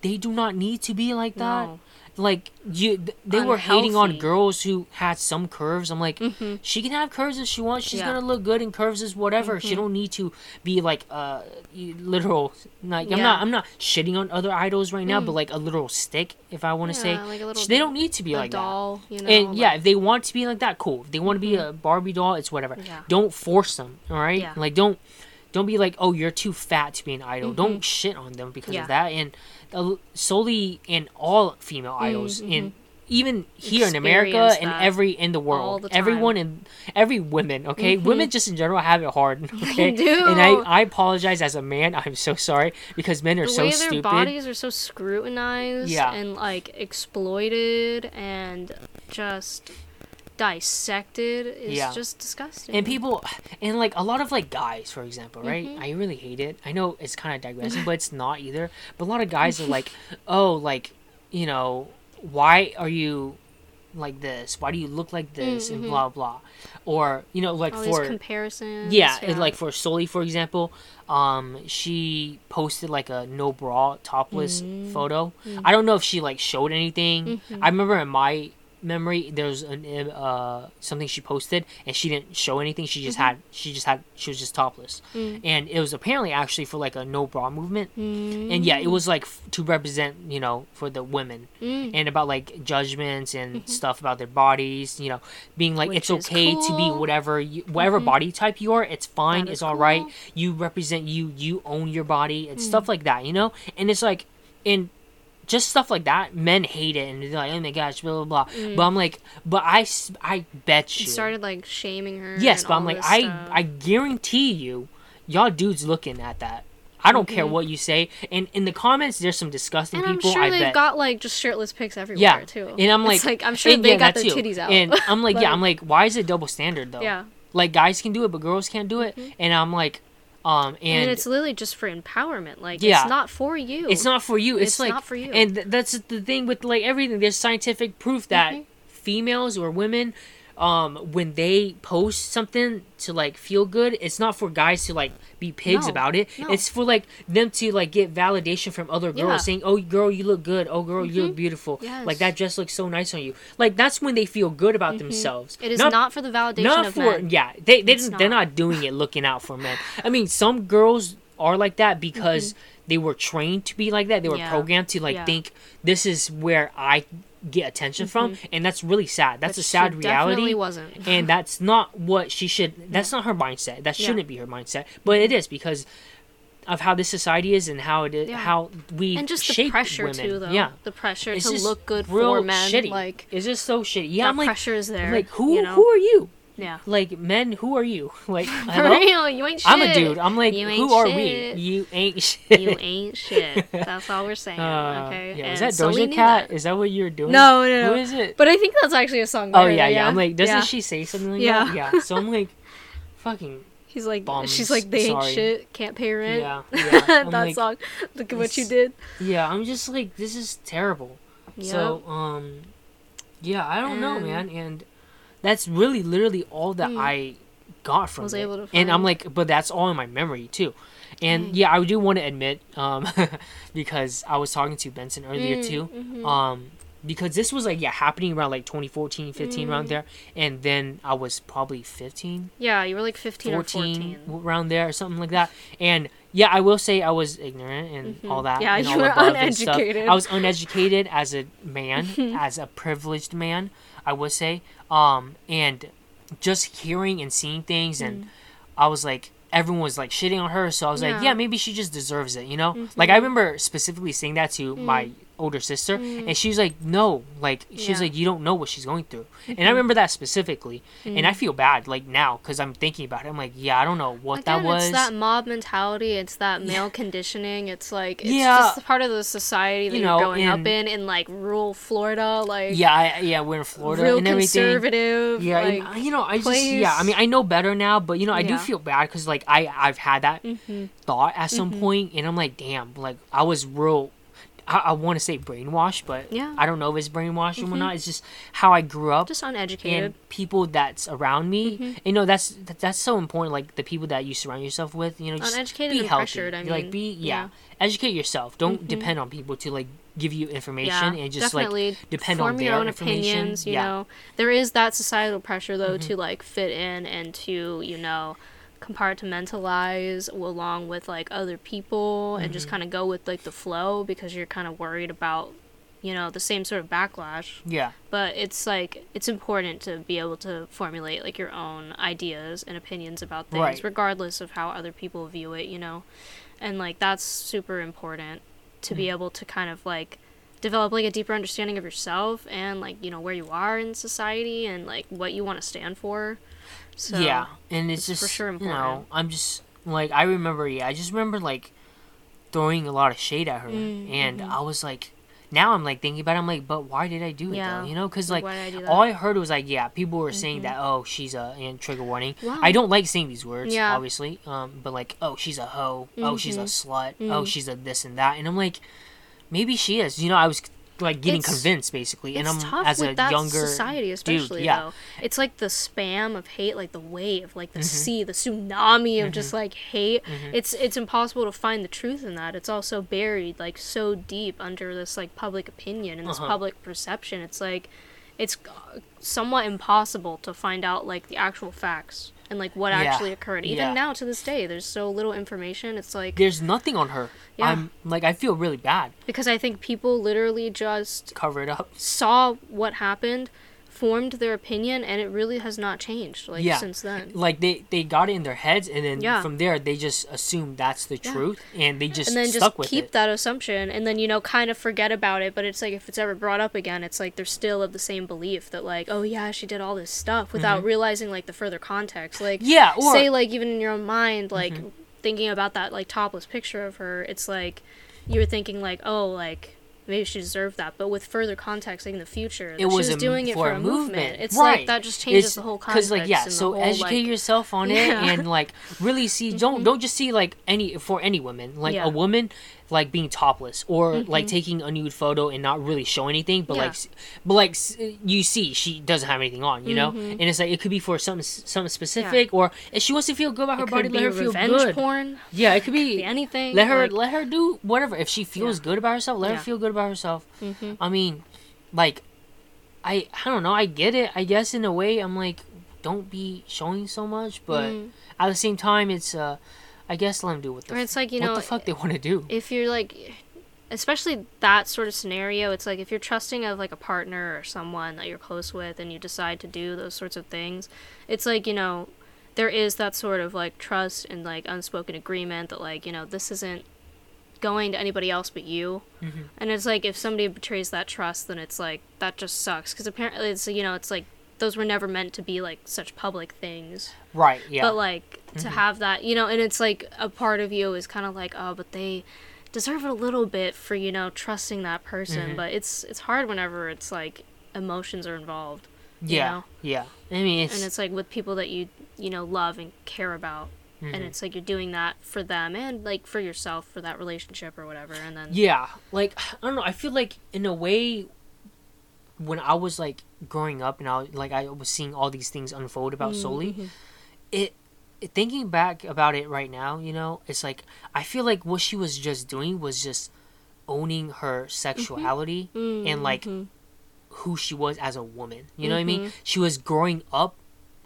they do not need to be like that. No. Like you, th- they were hating on girls who had some curves. I'm like, Mhm. she can have curves if she wants. She's Yeah. Mm-hmm. gonna look good in curves is whatever. She don't need to be like uh literal. Like I'm not I'm not shitting on other idols right now, but like a literal stick if I want to say. Like a they don't need to be like that. doll, you know. And yeah, if they want to be like that, cool. If they want to be a Barbie doll, it's whatever. Yeah. Don't force them, all right? Yeah. Like don't don't be like, "Oh, you're too fat to be an idol." Don't shit on them because Mm-hmm. Yeah. of that. And Sulli in all female idols in even here in America Mm-hmm. And every in the world, the everyone in every women, okay, women just in general have it hard, okay. do. And I I apologize as a man. I'm so sorry because men are the so way their stupid. bodies are so scrutinized Yeah. and like exploited and just dissected is Yeah. just disgusting. and people and like a lot of like guys for example right Mm-hmm. i really hate it i know it's kind of digressing but it's not either but a lot of guys are like oh like you know why are you like this why do you look like this and blah blah or you know like all for these comparisons. yeah, it- like for Sulli, for example, um, she posted like a no bra topless Mm. photo. I don't know if she like showed anything. Mm-hmm. I remember in my memory there was an uh something she posted and she didn't show anything. She just had she just had she was just topless, Mm-hmm. Mm. and it was apparently actually for like a no bra movement. Mm. And yeah, it was like f- to represent you know for the women Mm. and about like judgments and stuff about their bodies. You know, being like Which it's okay to be whatever you, whatever body type you are. It's fine. It's all right. cool. You represent you. You own your body and stuff like that. You know, and it's like and just stuff like that. Men hate it and they're like, oh my gosh, blah blah blah. But I'm like, but I, I bet you. Started like shaming her. Yes, but I'm like, I stuff. I guarantee you, y'all dudes looking at that. I don't care Mhm. what you say. And in the comments, there's some disgusting And I'm people. sure I they've bet. got like just shirtless pics everywhere yeah, too. and I'm like, It's like I'm sure they yeah, got their too. titties out. And I'm like, yeah, I'm like, why is it double standard though? yeah. Like guys can do it, but girls can't do it. And I'm like, um, and, And, it's literally just for empowerment. Like Yeah. it's not for you. It's not for you. It's, It's like, not for you. And th- that's the thing with like everything. There's scientific proof that Mhm. females or women, um, when they post something to like feel good, it's not for guys to like be pigs No, about it. no. It's for like them to like get validation from other girls Yeah. saying, "Oh, girl, you look good. Oh, girl, you look beautiful. Yes. Like that dress looks so nice on you." Like that's when they feel good about themselves. It is not, for the validation not of for men. yeah they, they didn't, they're not. not doing it looking out for men i mean some girls are like that because they were trained to be like that they were Mm-hmm. Yeah. programmed to like Yeah. think this is where i get attention from mm-hmm. and that's really sad that's Which a sad she Definitely reality wasn't. and that's not what she should that's not her mindset that shouldn't be her mindset but it is because of how this society is and how it is Yeah. how we and just the pressure women. too, though. yeah The pressure It's to look good real for men. shitty. Like it's just so shitty yeah i'm like pressure is there. I'm like who you know? who are you Yeah. like men who are you like For real, you ain't shit. I'm a dude. I'm like, You who ain't are shit. we? You ain't shit. You ain't shit. That's all we're saying. Uh, okay. Yeah, and is that so Doja Cat? that. Is that what you're doing? No, no, no. Who is it? But I think that's actually a song. oh her, yeah, yeah. I'm like, doesn't Yeah. she say something like Yeah. that? Yeah. So I'm like, fucking He's like, Bums. she's like, they ain't Sorry. shit, can't pay rent. yeah, yeah. That like, song. Look at what you did. yeah. I'm just like, this is terrible. So um, yeah, I don't know, man, and that's really literally all that Mm. I got from Was it. able to and I'm like, but that's all in my memory too. And Mm. yeah, I do want to admit, um, because I was talking to Benson earlier Mm, too, mhm. um, because this was like yeah happening around like 2014, 15 around Mm. there, and then I was probably 15, yeah, you were like 15 or 14 14. around there or something like that. And yeah, I will say I was ignorant and Mhm. all that. Yeah, you were uneducated. I was uneducated as a man, as a privileged man, I would say. Um, and just hearing and seeing things, and mm. I was like, everyone was like shitting on her, so I was like, Yeah. yeah, maybe she just deserves it, you know? Like I mm-hmm. remember specifically saying that to my mm. Older sister, and mm. she's like, no, like she's Yeah. like, you don't know what she's going through, and I mm-hmm. remember that specifically, and I mm. feel bad like now because I'm thinking about it. I'm like, yeah, I don't know what Again, that was. It's that mob mentality. It's that male conditioning. It's like it's Yeah. just part of the society that You know, are growing up in in like rural Florida, like yeah, I, yeah, we're in Florida real and everything. conservative. Yeah, like, and, you know, I just yeah, I mean, I know better now, but you know, I do feel bad because like I I've had that Mm-hmm. thought at some mm-hmm. point, and I'm like, damn, like I was real. I, I want to say brainwashed, but Yeah. I don't know if it's brainwashed or not. It's just how I grew up just uneducated. and people that's around me. Mm-hmm. You know, that's that, that's so important. Like the people that you surround yourself with. You know, just Uneducated be and healthy. pressured, I like be yeah, yeah. Mm-hmm. educate yourself. Don't depend on people to like give you information yeah, and just definitely like depend form on your their own opinions. You yeah. Mm-hmm. know, there is that societal pressure though to like fit in and to you know compartmentalize along with like other people and Mm-hmm. just kind of go with like the flow because you're kind of worried about you know the same sort of backlash yeah. but it's like it's important to be able to formulate like your own ideas and opinions about things Right. regardless of how other people view it you know and like that's super important to Mm. be able to kind of like develop like a deeper understanding of yourself and like you know where you are in society and like what you want to stand for so yeah, and it's, it's just sure you know. I'm just like I remember yeah I just remember like throwing a lot of shade at her Mm, and I was like now I'm like thinking about it I'm like but why did I do it Yeah. though you know because Like, like, I all I heard was like yeah people were saying that oh she's a and trigger warning Wow. I don't like saying these words Yeah. obviously um but like oh she's a hoe oh she's a slut Mm. oh she's a this and that and I'm like maybe she is you know I was like getting It's- convinced basically and I'm tough as with a that younger society especially yeah. though. It's like the spam of hate like the wave like the Mm-hmm. sea the tsunami of just like hate. It's it's impossible to find the truth in that. It's also buried like so deep under this like public opinion and this Uh-huh. public perception. It's like it's somewhat impossible to find out like the actual facts and like what Yeah. actually occurred even Yeah. now to this day there's so little information it's like there's nothing on her Yeah. I'm like I feel really bad because i think people literally just cover it up saw what happened, formed their opinion, and it really has not changed like Yeah. since then. like they they got it in their heads and then Yeah. from there they just assume that's the truth and they just And then just keep it that assumption, and then you know kind of forget about it. But it's like if it's ever brought up again, it's like they're still of the same belief that like, oh yeah, she did all this stuff without realizing like the further context. Like Mm-hmm. yeah or say like even in your own mind, like thinking about that like topless picture of her, it's like you're thinking like, oh, like maybe she deserved that. But with further context, like in the future, it was, a, doing it for for, a movement. It's right. like that just changes It's- the whole context. Because like yeah so whole, educate like- yourself on it Yeah. Mm-hmm. and like really see don't don't just see like any for any woman like Yeah. A woman like being topless or like taking a nude photo and not really show anything but Yeah. like but like you see she doesn't have anything on you know Mm-hmm. and it's like it could be for something something specific or if she wants to feel good about her It body could let her feel revenge good porn, yeah it could be be anything. let her like- let her do whatever if she feels Yeah. good about herself let Yeah. her feel good about herself Mhm. i mean like i i don't know i get it i guess in a way i'm like don't be showing so much but Mm. at the same time it's uh i guess let them do what the, Or it's like you know what the fuck they want to do. if you're like especially that sort of scenario it's like if you're trusting of like a partner or someone that you're close with and you decide to do those sorts of things it's like you know there is that sort of like trust and like unspoken agreement that like you know this isn't going to anybody else but you. Mhm. and it's like if somebody betrays that trust then it's like that just sucks. Because apparently it's you know it's like those were never meant to be like such public things right yeah but like to Mhm. have that, you know, and it's like a part of you is kind of like, oh, but they deserve it a little bit for you know trusting that person. Mhm. But it's it's hard whenever it's like emotions are involved, you yeah know? yeah i mean it's, and it's like with people that you you know love and care about, and mhm. it's like you're doing that for them and like for yourself for that relationship or whatever. And then yeah like i don't know i feel like in a way when i was like growing up and i like i was seeing all these things unfold about Sulli, Mhm. it thinking back about it right now, you know, it's like I feel like what she was just doing was just owning her sexuality Mm, and like mhm. who she was as a woman. You know what I mean? Mhm. She was growing up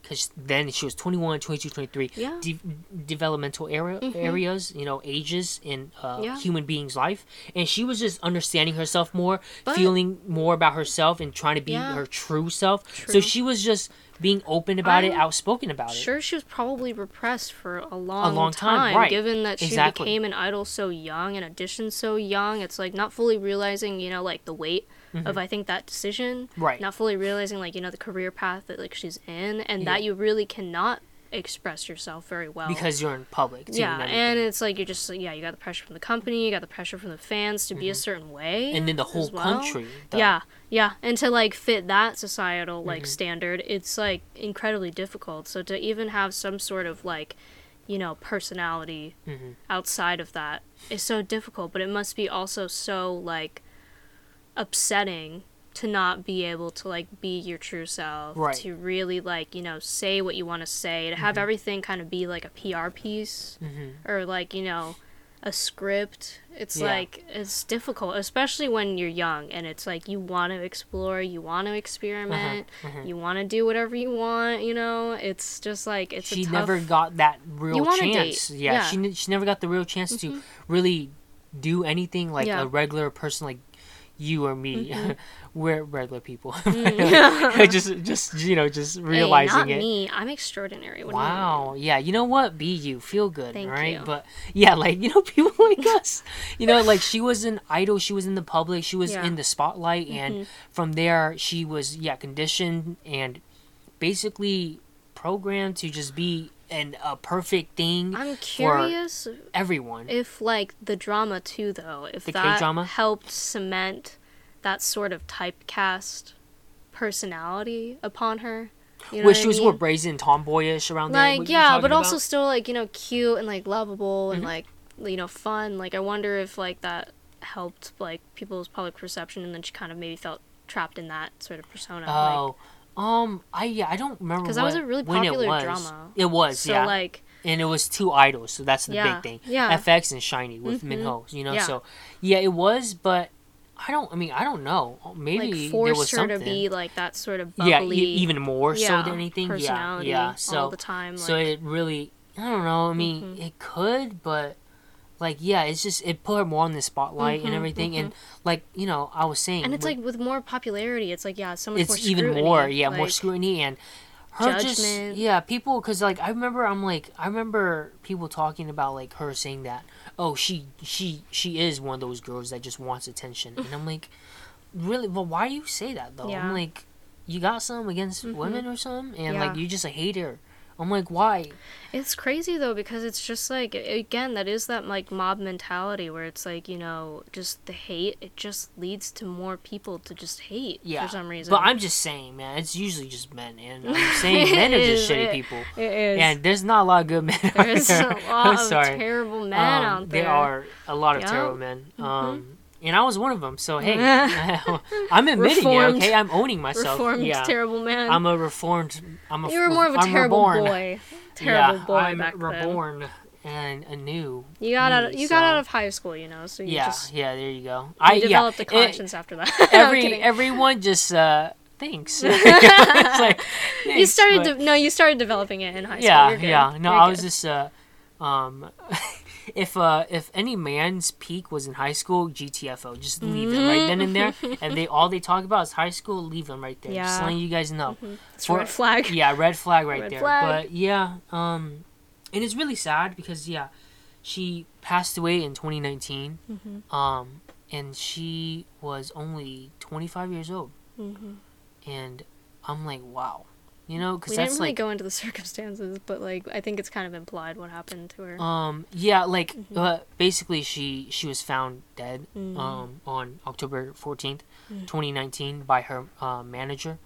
because then she was 21, 22, 23. Yeah. De- developmental area, Mhm. areas, you know, ages in a Yeah. human being's life. And she was just understanding herself more, But- feeling more about herself, and trying to be Yeah. her true self. So she was just being open about it, I'm outspoken about it. Sure, she was probably repressed for a long, a long time, right. Given that she Exactly. became an idol so young and auditioned so young, it's like not fully realizing, you know, like the weight of I think that decision. Mm-hmm. Right. Not fully realizing like you know the career path that like she's in, and that you really cannot express yourself very well because you're in public. Too, yeah, and, and it's like you're just like yeah, you got the pressure from the company, you got the pressure from the fans to be a certain way, Mm-hmm. and then the whole well. country. the- Yeah, yeah, and to like fit that societal like Mm-hmm. standard, it's like incredibly difficult. So to even have some sort of like, you know, personality Mhm. outside of that is so difficult. But it must be also so like upsetting to not be able to like be your true self, Right. to really like you know say what you want to say, to have everything kind of be like a PR piece Mhm. or like you know a script it's Yeah. like it's difficult especially when you're young and it's like you want to explore you want to experiment mhm. you want to do whatever you want you know it's just like it's she a tough never got that real chance. Yeah, yeah. she she never got the real chance to really do anything like Yeah. a regular person like you or me. Mm-hmm. We're regular people. Mm. just just you know just hey, realizing not it. me i'm extraordinary what do you? Wow. Yeah. You know what? Be you. Feel good. Thank right. you. But yeah, like you know, people like us. You know, like she was an idol. She was in the public. She was Yeah. Mm-hmm. in the spotlight, and from there, she was yeah conditioned and basically programmed to just be an a perfect thing i'm curious everyone. if like the drama too though if The that K-drama? helped cement that sort of typecast personality upon her you know what she I was mean? more brazen, tomboyish around there. like yeah but also still like you know cute and like lovable and Mhm. like you know fun like i wonder if like that helped like people's public perception and then she kind of maybe felt trapped in that sort of persona Oh, um, I yeah, I don't remember 'Cause that was a really when it was. drama. It was, so yeah, like and it was two idols, so that's the Yeah, big thing. yeah. f(x) and SHINee with Mhm. Minho, you know. Yeah. So yeah, it was, but I don't. I mean, I don't know. Maybe like there forced was her something. to be like that sort of yeah, e- even more so than anything. Yeah, personality yeah. So all the time so it really, I don't know. I mean, Mhm. it could, but like, yeah, it's just it put her more on the spotlight and Mhm, everything, and like you know, I was saying, and it's with- like with more popularity it's like yeah so much more it's even scrutiny, more yeah more like, scrutiny and her just yeah people because like i remember i'm like i remember people talking about like her saying that oh she she she is one of those girls that just wants attention and i'm like really? Well why do you say that though? Yeah. i'm like you got something against Mhm. women or something? And like you just a hater I'm like, why? It's crazy though because it's just like again that is that like mob mentality where it's like you know just the hate it just leads to more people to just hate Yeah. for some reason. But I'm just saying, man, it's usually just men, and I'm saying men are just It shitty is. people. it is. And there's not a lot of good men. out There's a lot I'm of sorry. terrible men Um, out there. There are a lot of. Mm-hmm. terrible men. Um, and I was one of them. So hey, I'm admitting Reformed- it. Okay, I'm owning myself. reformed yeah, terrible man. I'm a reformed. I'm a. you were more of a I'm terrible reborn. boy. Terrible yeah, boy I'm back then. reborn and anew. You got out. me, You got out of high school, you know. So you Yeah, just yeah. There you go. you I yeah. developed a it- after that. Every everyone just uh thinks. it's like you started. but- De- no, you started developing it in high school. yeah, yeah. No, You're I was just uh, um, if uh, if any man's peak was in high school, GTFO, just leave them right then and there. And they all they talk about is high school. Leave them right there. Just letting you guys know. It's for- red flag. Yeah, red flag right Red there. flag. But yeah, um, and it's really sad because yeah, she passed away in 2019. Mm-hmm. Um, and she was only 25 years old. Mhm. And I'm like, wow, you know, because We that's didn't really like go into the circumstances, but like I think it's kind of implied what happened to her. Um. Yeah. Like. Mm-hmm. Uh. Basically, she she was found dead. Mm. Um. On October fourteenth, Mm. twenty nineteen, by her uh, manager.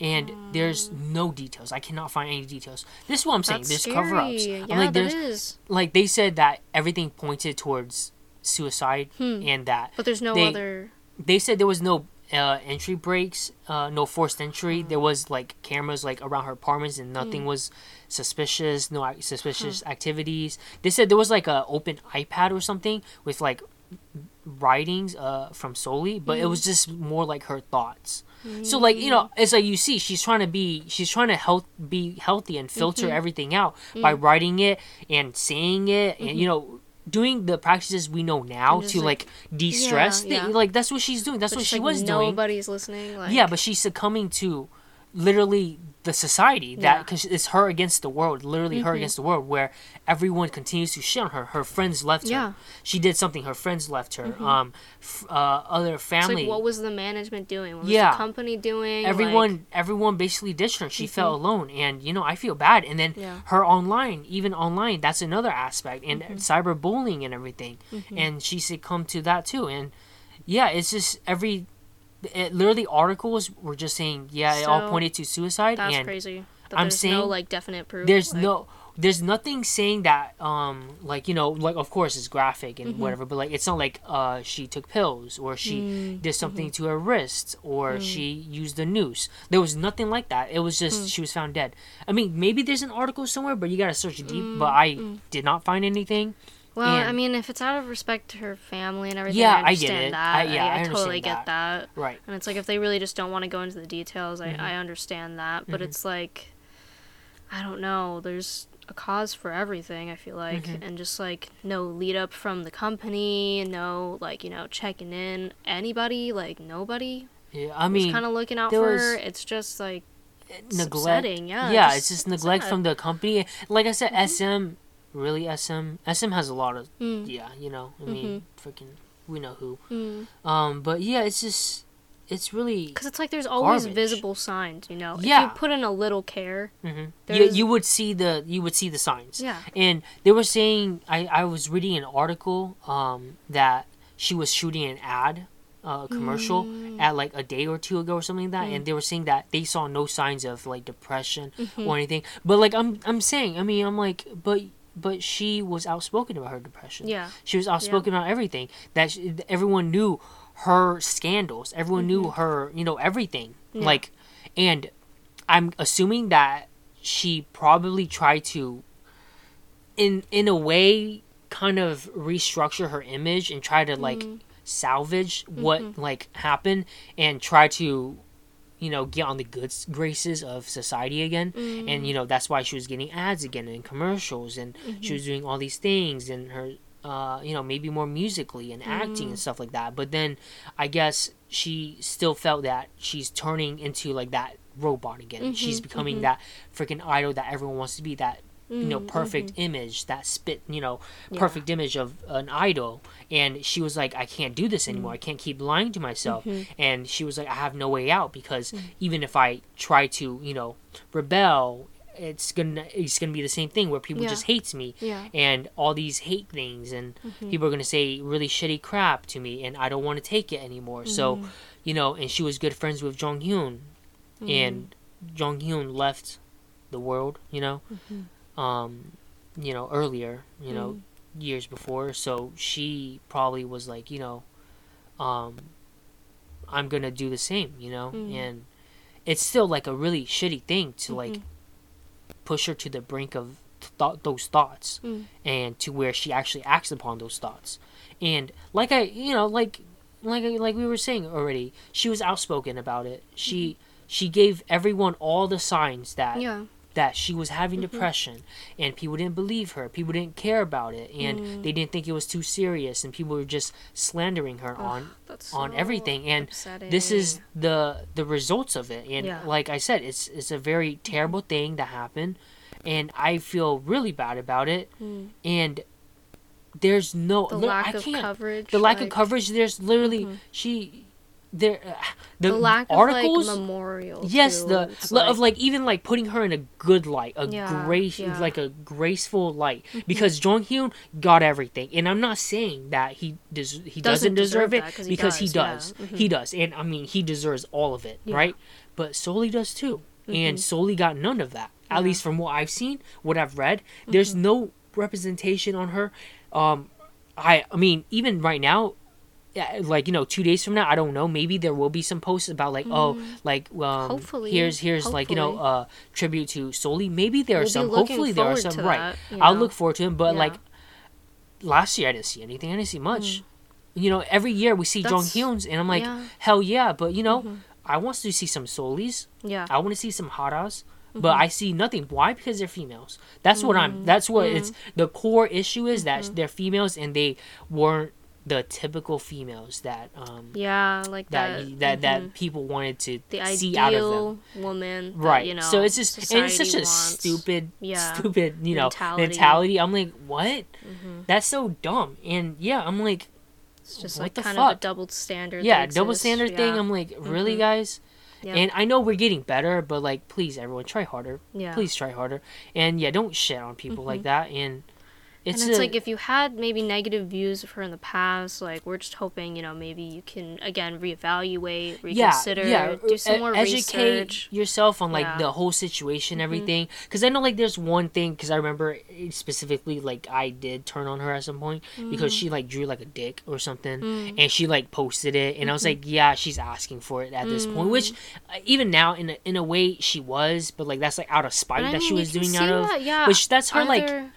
And there's Ah. no details. I cannot find any details. This is what I'm saying. There's scary. cover ups. Yeah, I'm like, there's is. like they said that everything pointed towards suicide, Hmm. and that But there's no they- other. they said there was no uh, entry breaks, uh, no forced entry. Hmm. There was like cameras like around her apartments, and nothing was suspicious. No ac- suspicious activities. They said there was like a open iPad or something with like writings uh, from Sulli, but it Hmm. was just more like her thoughts. So like you know, it's like you see, she's trying to be, she's trying to health, be healthy and filter Mm-hmm. everything out by Mm. writing it and saying it, and you know, doing the practices we know now to like- like, de-stress. Yeah, yeah. Like that's what she's doing. That's but what she like, was doing. Nobody's listening. Like, Yeah, but she's succumbing to literally the society that Yeah. Mm-hmm. because it's her against the world, literally her against the world, where everyone continues to shit on her. Her friends left Yeah. Mm-hmm. her. She did something. Her friends left her. Um, f- uh, other family. like, what was the management doing? What was Yeah. the company doing? everyone Like, everyone basically ditched her she felt alone and you know i feel bad and then Mm-hmm. Yeah. her online even online that's another aspect and Mm-hmm. cyberbullying and everything and she succumbed to that too and yeah it's just every it, literally articles were just saying yeah it all pointed to suicide that's and crazy. But I'm there's no saying like definite proof. there's like, no there's nothing saying that um like you know like of course it's graphic and Mm-hmm. whatever but like it's not like uh she took pills or she Mm, did something mm-hmm. to her wrist or she used the noose there was nothing like that it was just Mm. she was found dead i mean maybe there's an article somewhere but you gotta search deep Mm, but i did not find anything Well, I mean, if it's out of respect to her family and everything, Yeah, I I get it. that. I- yeah, I totally understand get that. right And it's like if they really just don't want to go into the details, I, Mm-hmm. I understand that. But it's like, I don't know. There's a cause for everything. I feel like, Mm-hmm. and just like no lead up from the company, no like you know checking in anybody, like nobody yeah i mean kind of looking out for was- her. It's just like neglect upsetting, yeah, yeah just it's just neglect sad. from the company like i said sm really sm sm has a lot of mm, yeah you know i mean freaking we know who mm. Um, but yeah, it's just it's really Because it's like there's always Garbage. visible signs, you know. If Yeah. you put in a little care, hmm you, you would see the you would see the signs. yeah. And they were saying I I was reading an article um that she was shooting an ad. Uh, commercial Mm. at like a day or two ago or something like that, and they were saying that they saw no signs of like depression Mm-hmm. or anything. But like I'm I'm saying, I mean, I'm like, but but she was outspoken about her depression. Yeah. She was outspoken about everything. That she, everyone knew her scandals. Everyone knew her, you know, everything. Mm-hmm. Yeah. Like, and I'm assuming that she probably tried to, in in a way, kind of restructure her image and try to like Mm-hmm. salvage what like happened and try to you know get on the good graces of society again Mm-hmm. and you know that's why she was getting ads again and commercials and Mm-hmm. she was doing all these things and her uh you know maybe more musically and acting Mm. and stuff like that but then i guess she still felt that she's turning into like that robot again Mm-hmm, she's becoming that freaking idol that everyone wants to be that you know perfect image that spit you know Mm-hmm, Yeah. perfect image of an idol and she was like i can't do this Mm. anymore i can't keep lying to myself Mm-hmm. and she was like i have no way out because Mm. even if i try to you know rebel it's gonna it's gonna be the same thing where people Yeah. just hates me Yeah. and all these hate things and Mm-hmm. people are gonna say really shitty crap to me and I don't want to take it anymore. So, Mm-hmm. you know, and she was good friends with Jong Hyun, and Jong Hyun left the world. You know, Mm-hmm. Um, you know earlier. You know, Mm. years before. So she probably was like, you know, um, I'm gonna do the same. You know, Mm. and it's still like a really shitty thing to like Mhm. push her to the brink of th- those thoughts Mm. and to where she actually acts upon those thoughts and like i you know like like like we were saying already she was outspoken about it she she gave everyone all the signs that Mm-hmm. Yeah. That she was having Mm-hmm. depression and people didn't believe her people didn't care about it and Mm. they didn't think it was too serious and people were just slandering her on That's on everything and upsetting. this is the the results of it and Yeah. like i said it's it's a very terrible thing that happened and i feel really bad about it Mm. and there's no the li- lack I of can't, coverage. the lack of coverage there's literally Mhm. she there uh, the, The lack articles of like memorials. yes too. the It's li- of like even like putting her in a good light a Yeah, grace yeah. Mm-hmm. like a graceful light because Jong Hyun got everything and I'm not saying that he des- he doesn't, Doesn't deserve, deserve it that 'cause he because he does, does yeah. Mhm. he does and I mean he deserves all of it right but Sulli does too and Mhm. Sulli got none of that at least from what I've seen what I've read there's Mm-hmm. no representation on her um I I mean even right now like you know two days from now i don't know maybe there will be some posts about like oh like um Mm. Hopefully, here's here's like you know hopefully. uh tribute to Sulli maybe there are We'll be some hopefully there are some right i'll look forward to him but Yeah. like last year i didn't see anything i didn't see much you know every year we see jong That's- hyun's and i'm like yeah. hell yeah but you know i want to see some Sullis Yeah. I want to see some haras, Mm-hmm. but I see nothing. Why? Because they're females. That's what I'm. That's what it's. Mm-hmm. The core issue is that they're females and they weren't the typical females that um Yeah, like that that. y- that mhm. that people wanted to the see out of them. woman. that, Right. you know, so it's just and it's such a stupid, Yeah. stupid you know Mentality. mentality. I'm like, what? Mhm. That's so dumb. And yeah, I'm like, It's just what like the kind of a fuck? double standard. yeah, double standard thing. yeah. I'm like, really, Mhm. guys? Yeah. And I know we're getting better, but like, please, everyone, try harder. Yeah. Please try harder. And yeah, don't shit on people like that. And it's, and it's a- like if you had maybe negative views of her in the past, like we're just hoping, you know, maybe you can again reevaluate, reconsider, yeah, do some e- more educate research. yourself on like Yeah. Mm-hmm. the whole situation, everything. Because I know like there's one thing because I remember specifically like I did turn on her at some point because she like drew like a dick or something, Mm. and she like posted it, and I was Mm-hmm. like, yeah, she's asking for it at this point. Which uh, even now in a, in a way she was, but like that's like out of spite that she mean, you was doing out of. that, yeah. Which that's her Are like there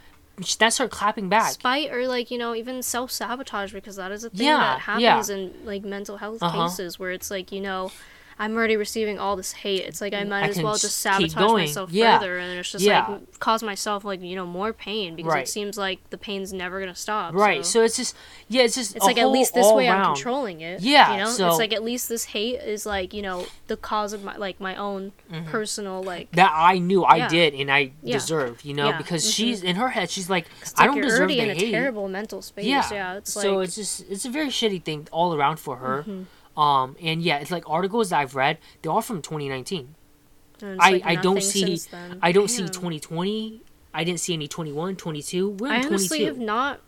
that's her clapping back. spite or like you know even self sabotage because that is a thing Yeah, that yeah. happens in like mental health Uh-huh. cases where it's like you know. I'm already receiving all this hate. It's like I might I as well just sabotage myself Yeah. further, and it's just Yeah. like cause myself like you know more pain because Right. it seems like the pain's never gonna stop. Right. so. So it's just yeah, it's just It's a like at least this way I'm controlling it. Yeah, You know? so- it's like at least this hate is like, you know, the cause of my like my own Mm-hmm. personal like that I knew I Yeah. did and I deserved, you know, because Mhm. she's in her head. She's like, I don't deserve the in a hate. terrible mental space. Yeah. It's so like it's just it's a very shitty thing all around for her. Mm-hmm. Um, and yeah, it's like articles that I've read. They're all from 2019. I like, I don't see. I don't see 2020. I didn't see any 21, 22. We're in I honestly 22. have not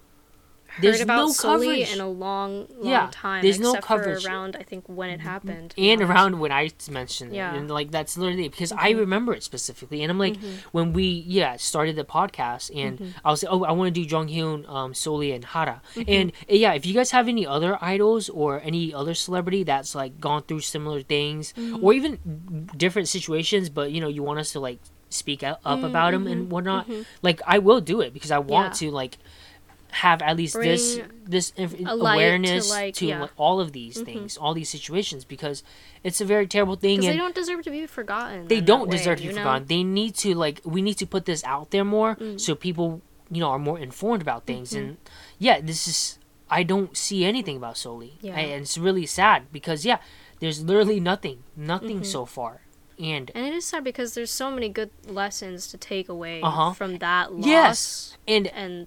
There's about no coverage. in a long, long Yeah, time. there's no coverage. around I think when it happened. and around when I mentioned it, Yeah. Mm-hmm. and like that's literally because I remember it specifically, and I'm like, when we yeah started the podcast, and Mm-hmm. I was like, oh, I want to do Jong Hyun, um, Sulli, and Hara, Mm-hmm. and uh, yeah, if you guys have any other idols or any other celebrity that's like gone through similar things, Mm-hmm. or even different situations, but you know you want us to like speak up about them and whatnot, like I will do it because I want Mm-hmm. Yeah. to like have at least this Bring this inf- a light to, awareness like, to yeah. Mm-hmm. like, all of these things, all these situations, because it's a very terrible thing, and they don't deserve to be forgotten. they don't way, deserve to be know? forgotten. They need to like we need to put this out there more Mm. so people you know are more informed about things. Mm-hmm. And yeah, this is I don't see anything about Sulli, Yeah. and it's really sad because yeah, there's literally nothing, nothing Mm-hmm. so far, and And it is sad because there's so many good lessons to take away Uh-huh. from that loss. yes, and and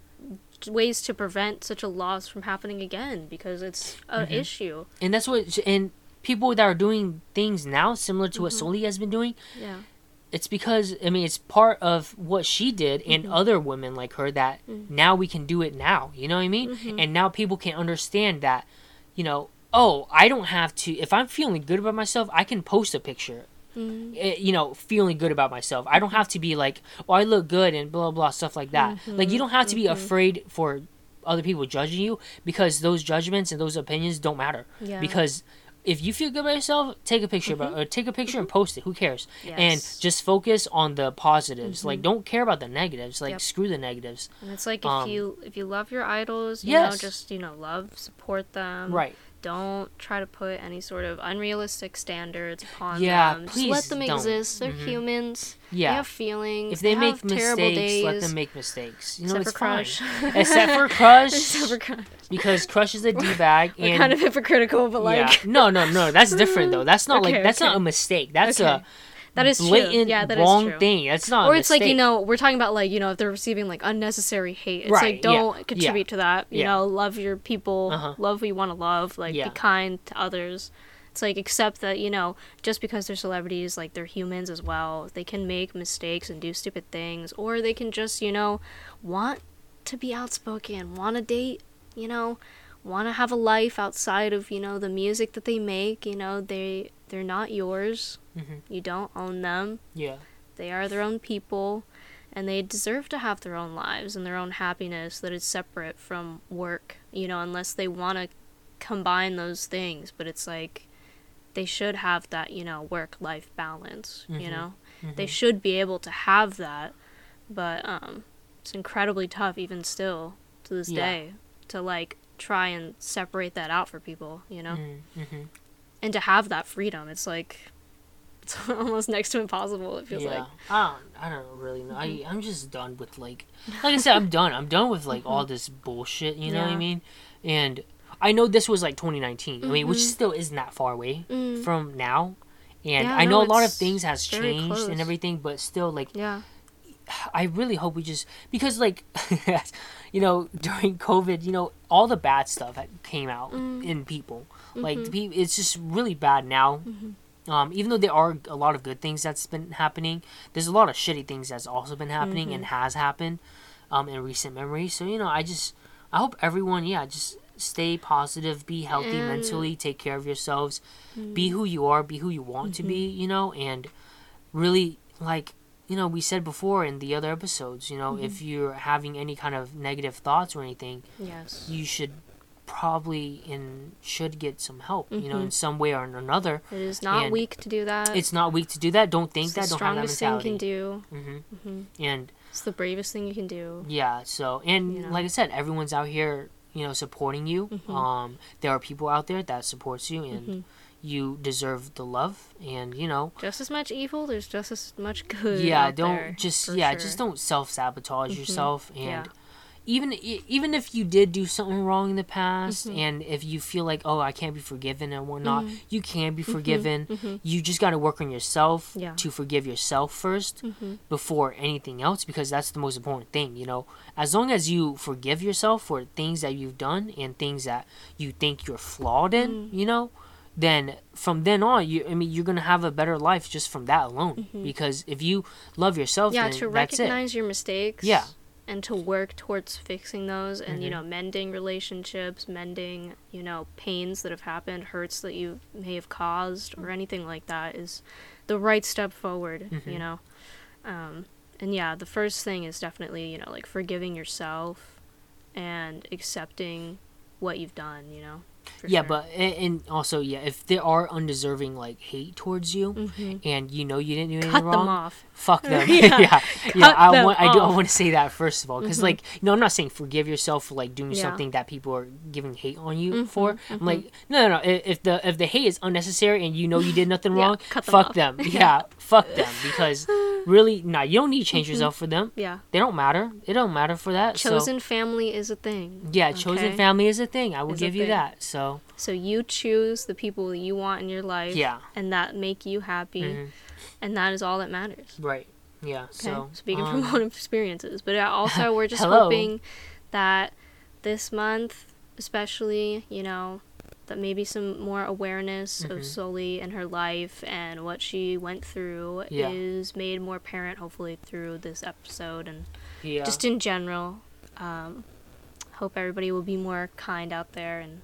ways to prevent such a loss from happening again because it's an Mm-hmm. issue. and that's what and people that are doing things now similar to what Mm-hmm. Sulli has been doing Yeah. it's because I mean it's part of what she did and Mm-hmm. other women like her that Mm. now we can do it now. You know what I mean? Mm-hmm. And now people can understand that, you know, oh, I don't have to if I'm feeling good about myself, I can post a picture. Mm-hmm. You know, feeling good about myself. I don't have to be like, oh, I look good and blah blah stuff like that. Like you don't have to be afraid for other people judging you because those judgments and those opinions don't matter. Yeah. Because if you feel good about yourself, take a picture about or take a picture and post it. Who cares? And just focus on the positives. Like don't care about the negatives. Like Yep. screw the negatives. And it's like if Um, you if you love your idols, you know, Yes. just you know, love, support them. Right. Don't try to put any sort of unrealistic standards upon Yeah, them. Just please let them don't. exist. They're Mhm. humans. Yeah. They have feelings. if they, make have terrible mistakes, days. let them make mistakes. You know, Except it's for fine. Crush. Except for Crush, Except for Crush. because Crush is a d bag and kind of hypocritical, but like yeah, no, no, no, that's different though. That's not like Okay, that's not a mistake. That's Okay. a that is true. Yeah, that is wrong true. thing. That's not. Or it's like you know we're talking about like you know if they're receiving like unnecessary hate. It's Right, like don't yeah. contribute to that. You Yeah. know, love your people, Uh-huh. love who you want to love. Like Yeah. be kind to others. It's like accept that you know just because they're celebrities, like they're humans as well. They can make mistakes and do stupid things, or they can just you know want to be outspoken, want to date. You know, want to have a life outside of you know the music that they make. You know, they they're not yours. Mhm. You don't own them. Yeah. They are their own people, and they deserve to have their own lives and their own happiness that is separate from work, you know, unless they want to combine those things. But it's like they should have that, you know, work life balance, you Mhm. know? They should be able to have that, but um, it's incredibly tough, even still, to this Yeah. day, to like try and separate that out for people, you know? Mm-hmm. And to have that freedom, it's like. It's almost next to impossible. It feels yeah. like. I don't. I don't really know. Mm-hmm. I I'm just done with like, like I said, I'm done. I'm done with like all this bullshit. You know what I Mm-hmm. Mean? And I know this was like 2019. I mean, which Mhm. still isn't that far away Mm. from now. And Yeah, I no, know a lot of things has changed close. and everything, but still, like, Yeah. I really hope we just because like, you know, during COVID, you know, all the bad stuff that came out Mm. in people, like Mm-hmm. people, it's just really bad now. Um, even though there are a lot of good things that's been happening, there's a lot of shitty things that's also been happening and Mm-hmm. has happened, um, in recent memory. So you know, I just, I hope everyone, yeah, just stay positive, be healthy And- mentally, take care of yourselves, Mm. be who you are, be who you want to be, Mm-hmm. you know, and really like you know we said before in the other episodes you know Mm-hmm. if you're having any kind of negative thoughts or anything Yes. you should probably and should get some help you know in some way or another It is not and weak to do that. it's not weak to do that don't think It's that the don't have that strongest thing you can do. hmm hmm and It's the bravest thing you can do. yeah so and You know. like i said everyone's out here you know supporting you Mhm. um there are people out there that supports you and Mhm. You deserve the love and you know Just as much evil, there's just as much good. yeah don't there, just yeah sure. just don't self-sabotage Mhm. yourself and Yeah. even even if you did do something wrong in the past Mhm. and if you feel like oh i can't be forgiven and whatnot Mhm. you can be forgiven mhm. you just got to work on yourself Yeah. to forgive yourself 1st Mhm. before anything else because that's the most important thing you know as long as you forgive yourself for things that you've done and things that you think you're flawed in Mm. you know then from then on you i mean you're gonna have a better life just from that alone because if you love yourself Mm-hmm. Yeah, to recognize your mistakes. Yeah. And to work towards fixing those and, you Mhm. know, mending relationships, mending, you know, pains that have happened, hurts that you may have caused, or anything like that is the right step forward, you Mhm. know? Um, and yeah, the first thing is definitely, you know, like forgiving yourself and accepting what you've done, you know? Yeah sure. but and, also yeah if there are undeserving like hate towards you Mhm. and you know you didn't do anything cut wrong them off. fuck them Yeah. yeah yeah, i want i do i want to say that first of all because Mhm. like you know i'm not saying forgive yourself for like doing Yeah. something that people are giving hate on you Mhm, for i'm like no no no if the if the hate is unnecessary and you know you did nothing wrong them fuck off. them yeah fuck them because really nah you don't need to change Mm-hmm. yourself for them Yeah. they don't matter it don't matter for that Chosen so family is a thing. yeah chosen family is a thing i will Is give you thing. that so So you choose the people that you want in your life. Yeah. And that make you happy. mhm, And that is all that matters. right yeah Okay. so Speaking um, from own experiences. But uh, also, we're just hoping that this month, especially, you know, that maybe some more awareness Mhm. of Sulli and her life and what she went through Yeah. is made more apparent, hopefully, through this episode and Yeah. just in general. Um, hope everybody will be more kind out there and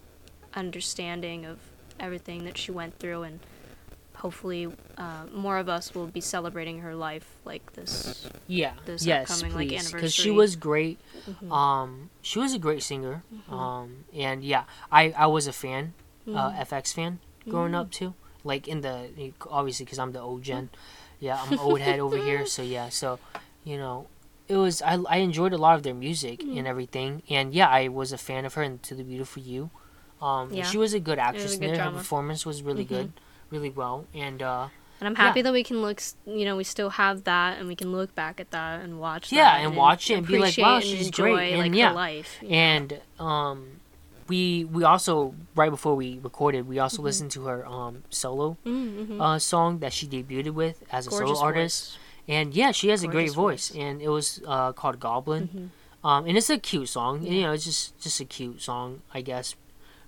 understanding of everything that she went through, and hopefully, uh, more of us will be celebrating her life like this. yeah. this yes, upcoming, like, please. Because she was great. Mhm. Um, she was a great singer. Mm-hmm. Um, and yeah, I I was a fan, uh, Mhm. f(x) fan growing Mm. up too. Like in the obviously because I'm the old gen. Yeah, I'm old head over here. So yeah, so you know, it was I I enjoyed a lot of their music and everything. And yeah, I was a fan of her and To the Beautiful You. Um, Yeah. she was a good actress. a good there. Her drama. performance was really Mhm. good, really well. And uh, And I'm Yeah. happy that we can look, you know, we still have that, and we can look back at that and watch. Yeah, that and watch it and be like, wow, she's enjoy, great, and like yeah. life. and um, we we also right before we recorded, we Mm-hmm. also listened to her um solo Mm-hmm. uh song that she debuted with as a Gorgeous solo artist. And yeah, she has a great voice, voice. and it was uh, called Goblin. Mhm. Um, and it's a cute song. Yeah. You know, it's just just a cute song, I guess.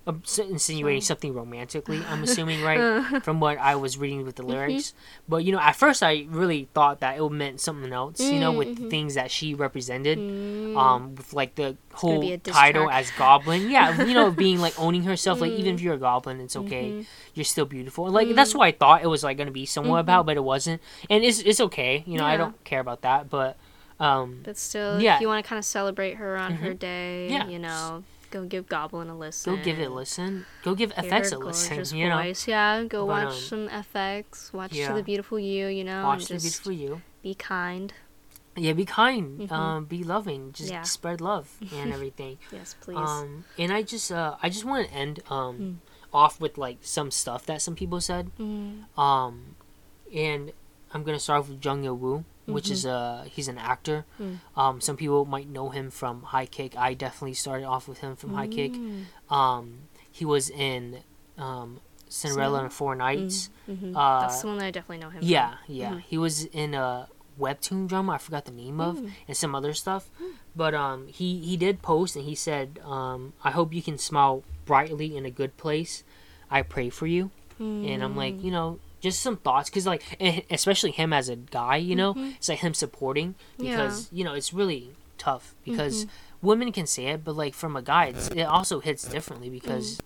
Insinuating So- something romantically, I'm assuming, right? Uh, From what I was reading with the Mm-hmm. lyrics. But you know, at first I really thought that it meant something else. You know, with the Mhm. things that she represented. mm, Um, with like the whole be a diss title as Goblin. Yeah, you know, being like owning herself. Like even Mm. if you're a Goblin, it's okay mhm. you're still beautiful. Like that's what I thought it was like gonna be somewhat about, but it wasn't. And it's it's okay. You know, I don't care about that. But um, But still, Yeah. if you want to kind of celebrate her on her day, Yeah. you know, go give Goblin a listen. go give it a listen. Go give Hear f(x) a listen. You know, voice. Yeah, go But, watch um, some f(x). Watch yeah. To the Beautiful You. You know, watch the beautiful you. be kind. Yeah, be kind. Mhm. Um, be loving. Just Yeah. spread love and everything. Yes, please. um, and I just uh, I just want to end um Mm. off with like some stuff that some people said. Mm. Um, and I'm gonna start off with Jung Il Woo, which Mhm. is uh he's an actor. Mm. Um, some people might know him from High Kick. I definitely started off with him from High Kick. Mm. Um, he was in um, Cinderella and Four Knights. Mhm. Uh, That's the one that I definitely know him. from. Yeah, yeah. Mhm. He was in a webtoon drama. I forgot the name of, Mm. and some other stuff. But um, he he did post and he said, um, "I hope you can smile brightly in a good place. I pray for you." And I'm like, Mm. you know, just some thoughts, cause like, eh, especially him as a guy, you know, Mhm. it's like him supporting Yeah. because you know it's really tough because Mhm. women can say it, but like from a guy, it's, it also hits differently because Mm.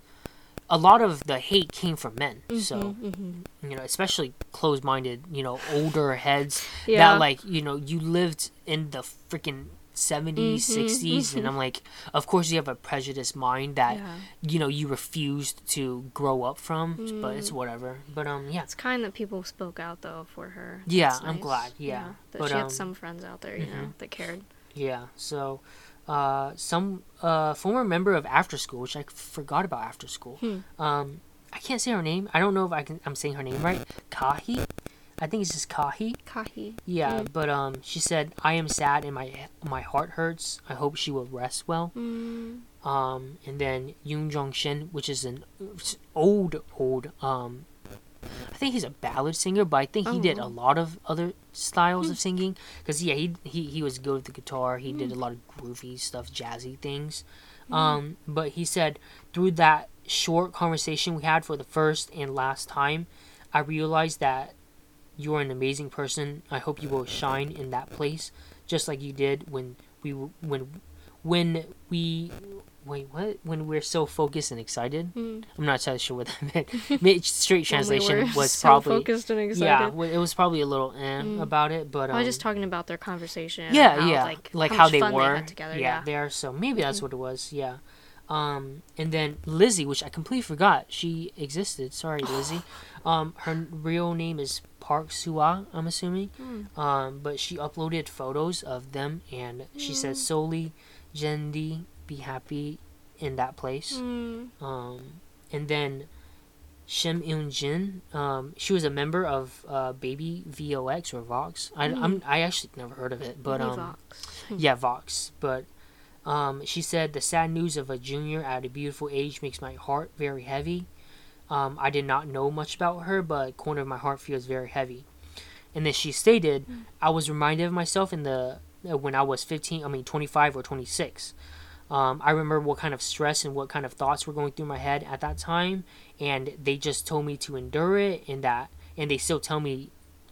a lot of the hate came from men. So Mhm, mhm. you know, especially closed-minded, you know, older heads Yeah. that like you know you lived in the freaking 70s, Mhm, 60s, and I'm like, of course you have a prejudiced mind that Yeah. you know you refused to grow up from, but Mm. it's whatever. But um, yeah. It's kind that people spoke out though for her. Yeah, That's I'm nice. glad, yeah. that But, she um, had some friends out there, you know, mhm. that cared. Yeah, so uh, some uh, former member of After School, which I forgot about After School. Hmm. Um, I can't say her name. I don't know if I can. I'm saying her name right. Kahi, I think it's just Kahi. Kahi. Yeah, Mm. but um, she said, "I am sad and my my heart hurts. I hope she will rest well." Mm. Um, and then Yoon Jong Shin, which is an old old um, I think he's a ballad singer, but I think he did a Oh. lot of other styles of singing. Cause yeah, he he he was good with the guitar. He did a lot of groovy stuff, jazzy things. Um, but he said through that short conversation we had for the first and last time, I realized that you're an amazing person. I hope you will shine in that place, just like you did when we when when we wait what when we're so focused and excited. Mm. I'm not entirely sure what that meant. Straight we translation were was so probably focused and excited. yeah. It was probably a little eh Mm. about it, but um, I was just talking about their conversation. yeah, how, yeah, like, like, how, how, they were. had together. yeah, Yeah, there. So maybe that's Mhm. what it was. Yeah. Um, and then Lizzie, which I completely forgot she existed. Sorry, Lizzie. um, her real name is Park Sua. I'm assuming. Mm. Um, but she uploaded photos of them, and she said Mm. Sulli, Jendi, be happy in that place. Mm. Um, and then Shim Eun Jin, um, she was a member of uh, Baby VOX or Vox. I, I'm, I actually never heard of it, but um, yeah, Vox. But um, she said the sad news of a junior at a beautiful age makes my heart very heavy. Um, I did not know much about her, but corner of my heart feels very heavy. And then she stated, I was reminded of myself in the uh, when I was 15, I mean 25 or 26. Um, I remember what kind of stress and what kind of thoughts were going through my head at that time, and they just told me to endure it, and that, and they still tell me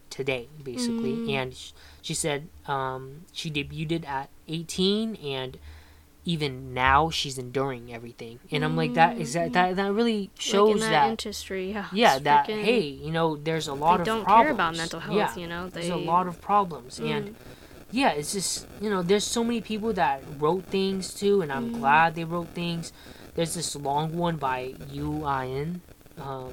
today, basically. Mm. And sh- she said um, she debuted at 18, and even now she's enduring everything. And I'm like, that is that that, that really shows like in that, industry, yeah. yeah that freaking- hey you know there's a lot they of don't problems. care about mental health. yeah, You know, they there's a lot of problems and yeah it's just you know there's so many people that wrote things too and i'm Mm. glad they wrote things there's this long one by uin um,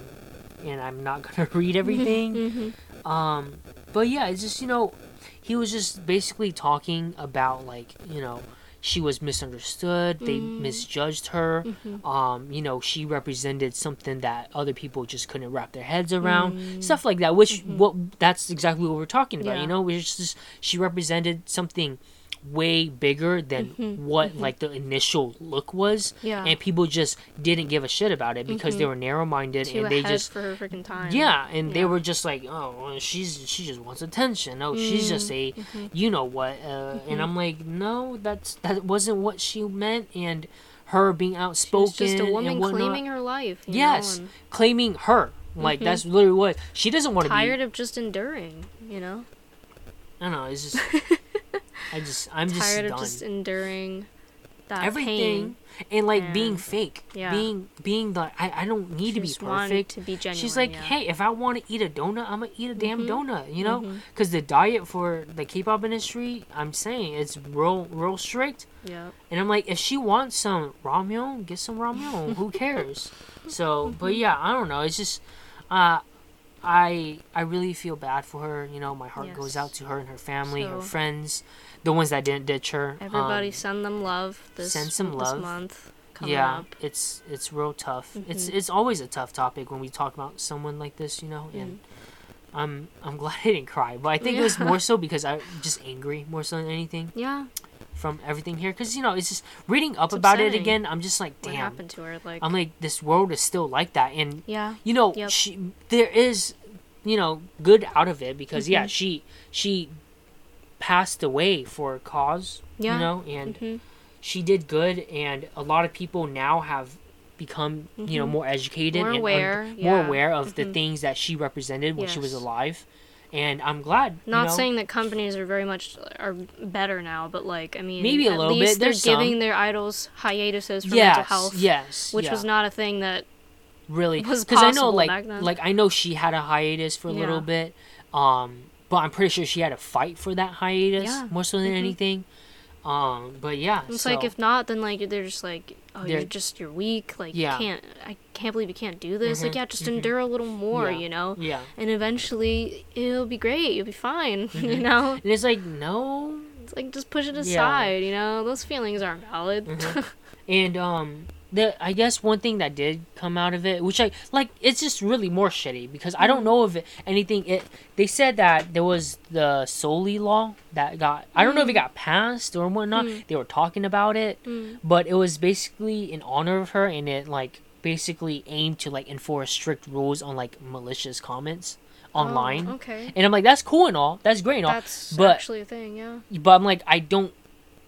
and i'm not gonna read everything Mhm. um, but yeah it's just you know he was just basically talking about like you know she was misunderstood they Mm. misjudged her Mhm. um, you know, she represented something that other people just couldn't wrap their heads around, Mm. stuff like that. Which what that's exactly what we're talking about. Yeah. You know, which she represented something way bigger than Mhm, what like the initial look was, Yeah. and people just didn't give a shit about it because they were narrow minded and they just for her freaking time. yeah, and they were just like, oh, well, she's she just wants attention. Oh, she's just a, Mm-hmm. you know what? Uh, And I'm like, no, that's that wasn't what she meant. And her being outspoken was just a woman and claiming her life. You yes, know, and claiming her. Like that's literally what she doesn't want to be. tired of just enduring. You know, I don't know. It's just, I just, I'm just tired done. of just enduring that Everything and like being fake, yeah. being being the I, I don't need She to be just perfect. to be genuine. She's like, yeah. hey, if I want to eat a donut, I'm gonna eat a damn Mhm. donut, you know? Because the diet for the K-pop industry, I'm saying it's real, real strict. yeah, And I'm like, if she wants some ramyun, get some ramyun. Who cares? So, Mm-hmm. but yeah, I don't know. It's just, uh, I I really feel bad for her. You know, my heart goes out to her and her family, her friends, the ones that didn't ditch her. everybody Um, send them love this send some this month coming yeah, up. it's it's real tough. It's Mhm. it's always a tough topic when we talk about someone like this, you know. And I'm I'm glad I didn't cry, but I think it was Mm. More so because I just angry more so than anything Yeah, from everything here. Because you know, it's just reading up It's about it again. I'm just like, damn. what happened to her? Like, I'm like, this world is still like that, and yeah, you know, Yep. she there is, you know, good out of it because yeah, Mhm. she she passed away for a cause, Yeah. you know, and hmm she did good, and a lot of people now have become you know Mhm. more educated More and un- aware, more aware of the Mhm. things that she represented when she was alive, and I'm glad. you Not know, saying that companies are very much are better now, but like I mean, Maybe a at little bit, They're there's some. giving their idols hiatuses for yes, mental health, yes, which yeah. was not a thing that really was because I know like back then. like I know she had a hiatus for a little bit, um, I'm pretty sure she had to fight for that hiatus Yeah. more so than Mhm. anything. Um, but yeah, it's so, like if not, then like they're just like, oh, They're- you're just you're weak. Like Yeah. you can't. I can't believe you can't do this. Like Mhm, yeah, just mhm. endure a little more. Yeah. You know, yeah, and eventually it'll be great. You'll be fine. you Mhm. know, and it's like no, it's like just push it Yeah. aside. You know, those feelings aren't valid. Mhm. and um, the I guess one thing that did come out of it, which I like, it's just really more shitty because I Mm-hmm. don't know if it, anything. It they said that there was the Sulli law that got I don't know if it Mm. got passed or whatnot. Mm. They were talking about it. Mm. but it was basically in honor of her and it like basically aimed to like enforce strict rules on like malicious comments online Oh, okay. and i'm like that's cool and all that's great and all That's but- actually a thing. Yeah. but i'm like i don't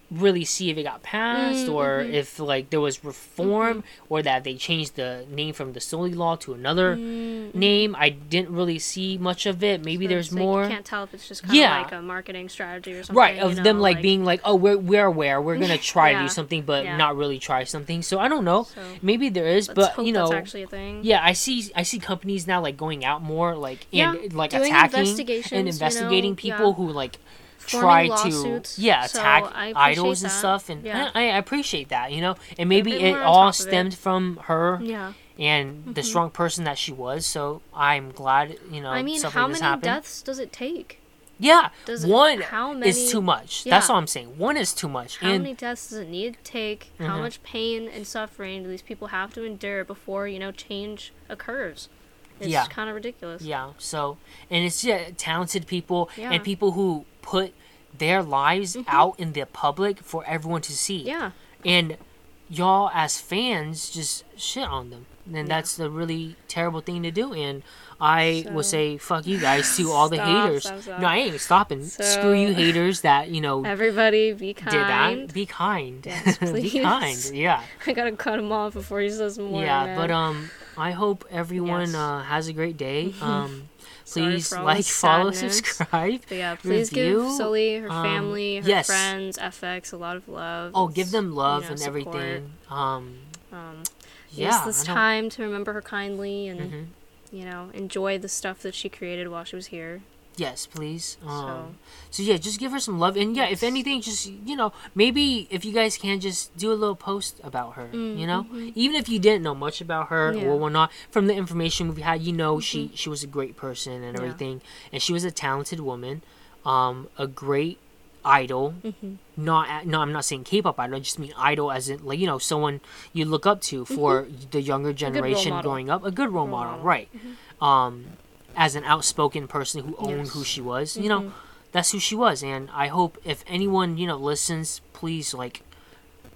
really see if it got passed Mm, or mhm. if like there was reform or that they changed the name from the Sulli law to another Mm, name i didn't really see much of it maybe so there's like more You can't tell if it's just kind of Yeah. like a marketing strategy or something. right you of them know, like, being like oh we're, we're aware we're gonna try to do something but Yeah. not really try something so i don't know So maybe there is but you know that's actually a thing. Yeah, I see. I see companies now like going out more, like and Yeah, like doing attacking investigations, you and know, investigating people yeah. who like try to yeah attack appreciate idols and stuff, and Yeah. I, I appreciate that. You know, and maybe it all of it. stemmed from her Yeah. and the Mhm. strong person that she was. So I'm glad you know. I mean, how many happened. deaths does it take? Yeah, Does it, one how many, is too much. That's Yeah. all I'm saying. One is too much, How and many deaths does it need to take? How Mhm. much pain and suffering do these people have to endure before you know change occurs? It's Yeah. kind of ridiculous. Yeah. So, and it's yeah, talented people Yeah. and people who put their lives Mhm. out in the public for everyone to see. Yeah. And y'all as fans just shit on them. And that's the really terrible thing to do. And I will say fuck you guys to all the Stop, haters. stop, stop. No, I ain't stopping. Screw you haters that, you know, Everybody, be did kind. that. Be kind. Yes, be kind. Yeah. I gotta cut him off before he says more. yeah, man. but um I hope everyone Yes. uh, has a great day. Um Sorry please like, follow, sadness. subscribe. But yeah, please review, give Sulli, her um, family, her yes. friends, f(x) a lot of love. Oh, give them love know, and support. everything. Um Um, yeah. use this time to remember her kindly and Mhm. you know enjoy the stuff that she created while she was here. Yes, please. So Um, so yeah, just give her some love, and yeah, if anything, just you know, maybe if you guys can just do a little post about her, you know, even if you didn't know much about her Mm, Yeah. Mm-hmm. or whatnot, from the information we've had, you know, she she was a great person and Yeah. everything, and she was a talented woman, um, a great idol. Mm-hmm. Not no, I'm not saying K-pop idol. I just mean idol as in like you know someone you look up to for the younger Mm-hmm. generation growing up, a good role, Role model, model. right? Um, as an outspoken person who owned Yes. who she was, you know, that's who she was, and I hope if anyone you know listens, please like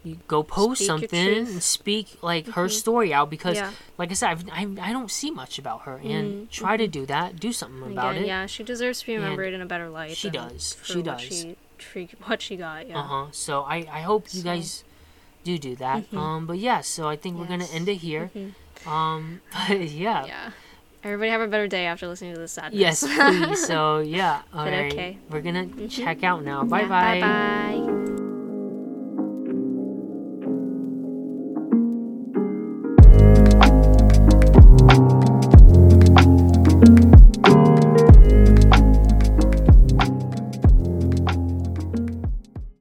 you go post Speak something and speak like her story out because, Yeah. like I said, I've, I I don't see much about her, and try to do that, do something about Again, it. yeah, she deserves to be And remembered in a better light. she does. She what does. She, what she got. Yeah. Uh huh. So I I hope you So- guys do do that. Um, but yeah, so I think we're gonna end it here. Um, but yeah. Yeah. Everybody have a better day after listening to this sadness. Yes, please. So yeah, all But right. okay. We're gonna mm-hmm. check out now. Bye Yeah, bye. Bye bye.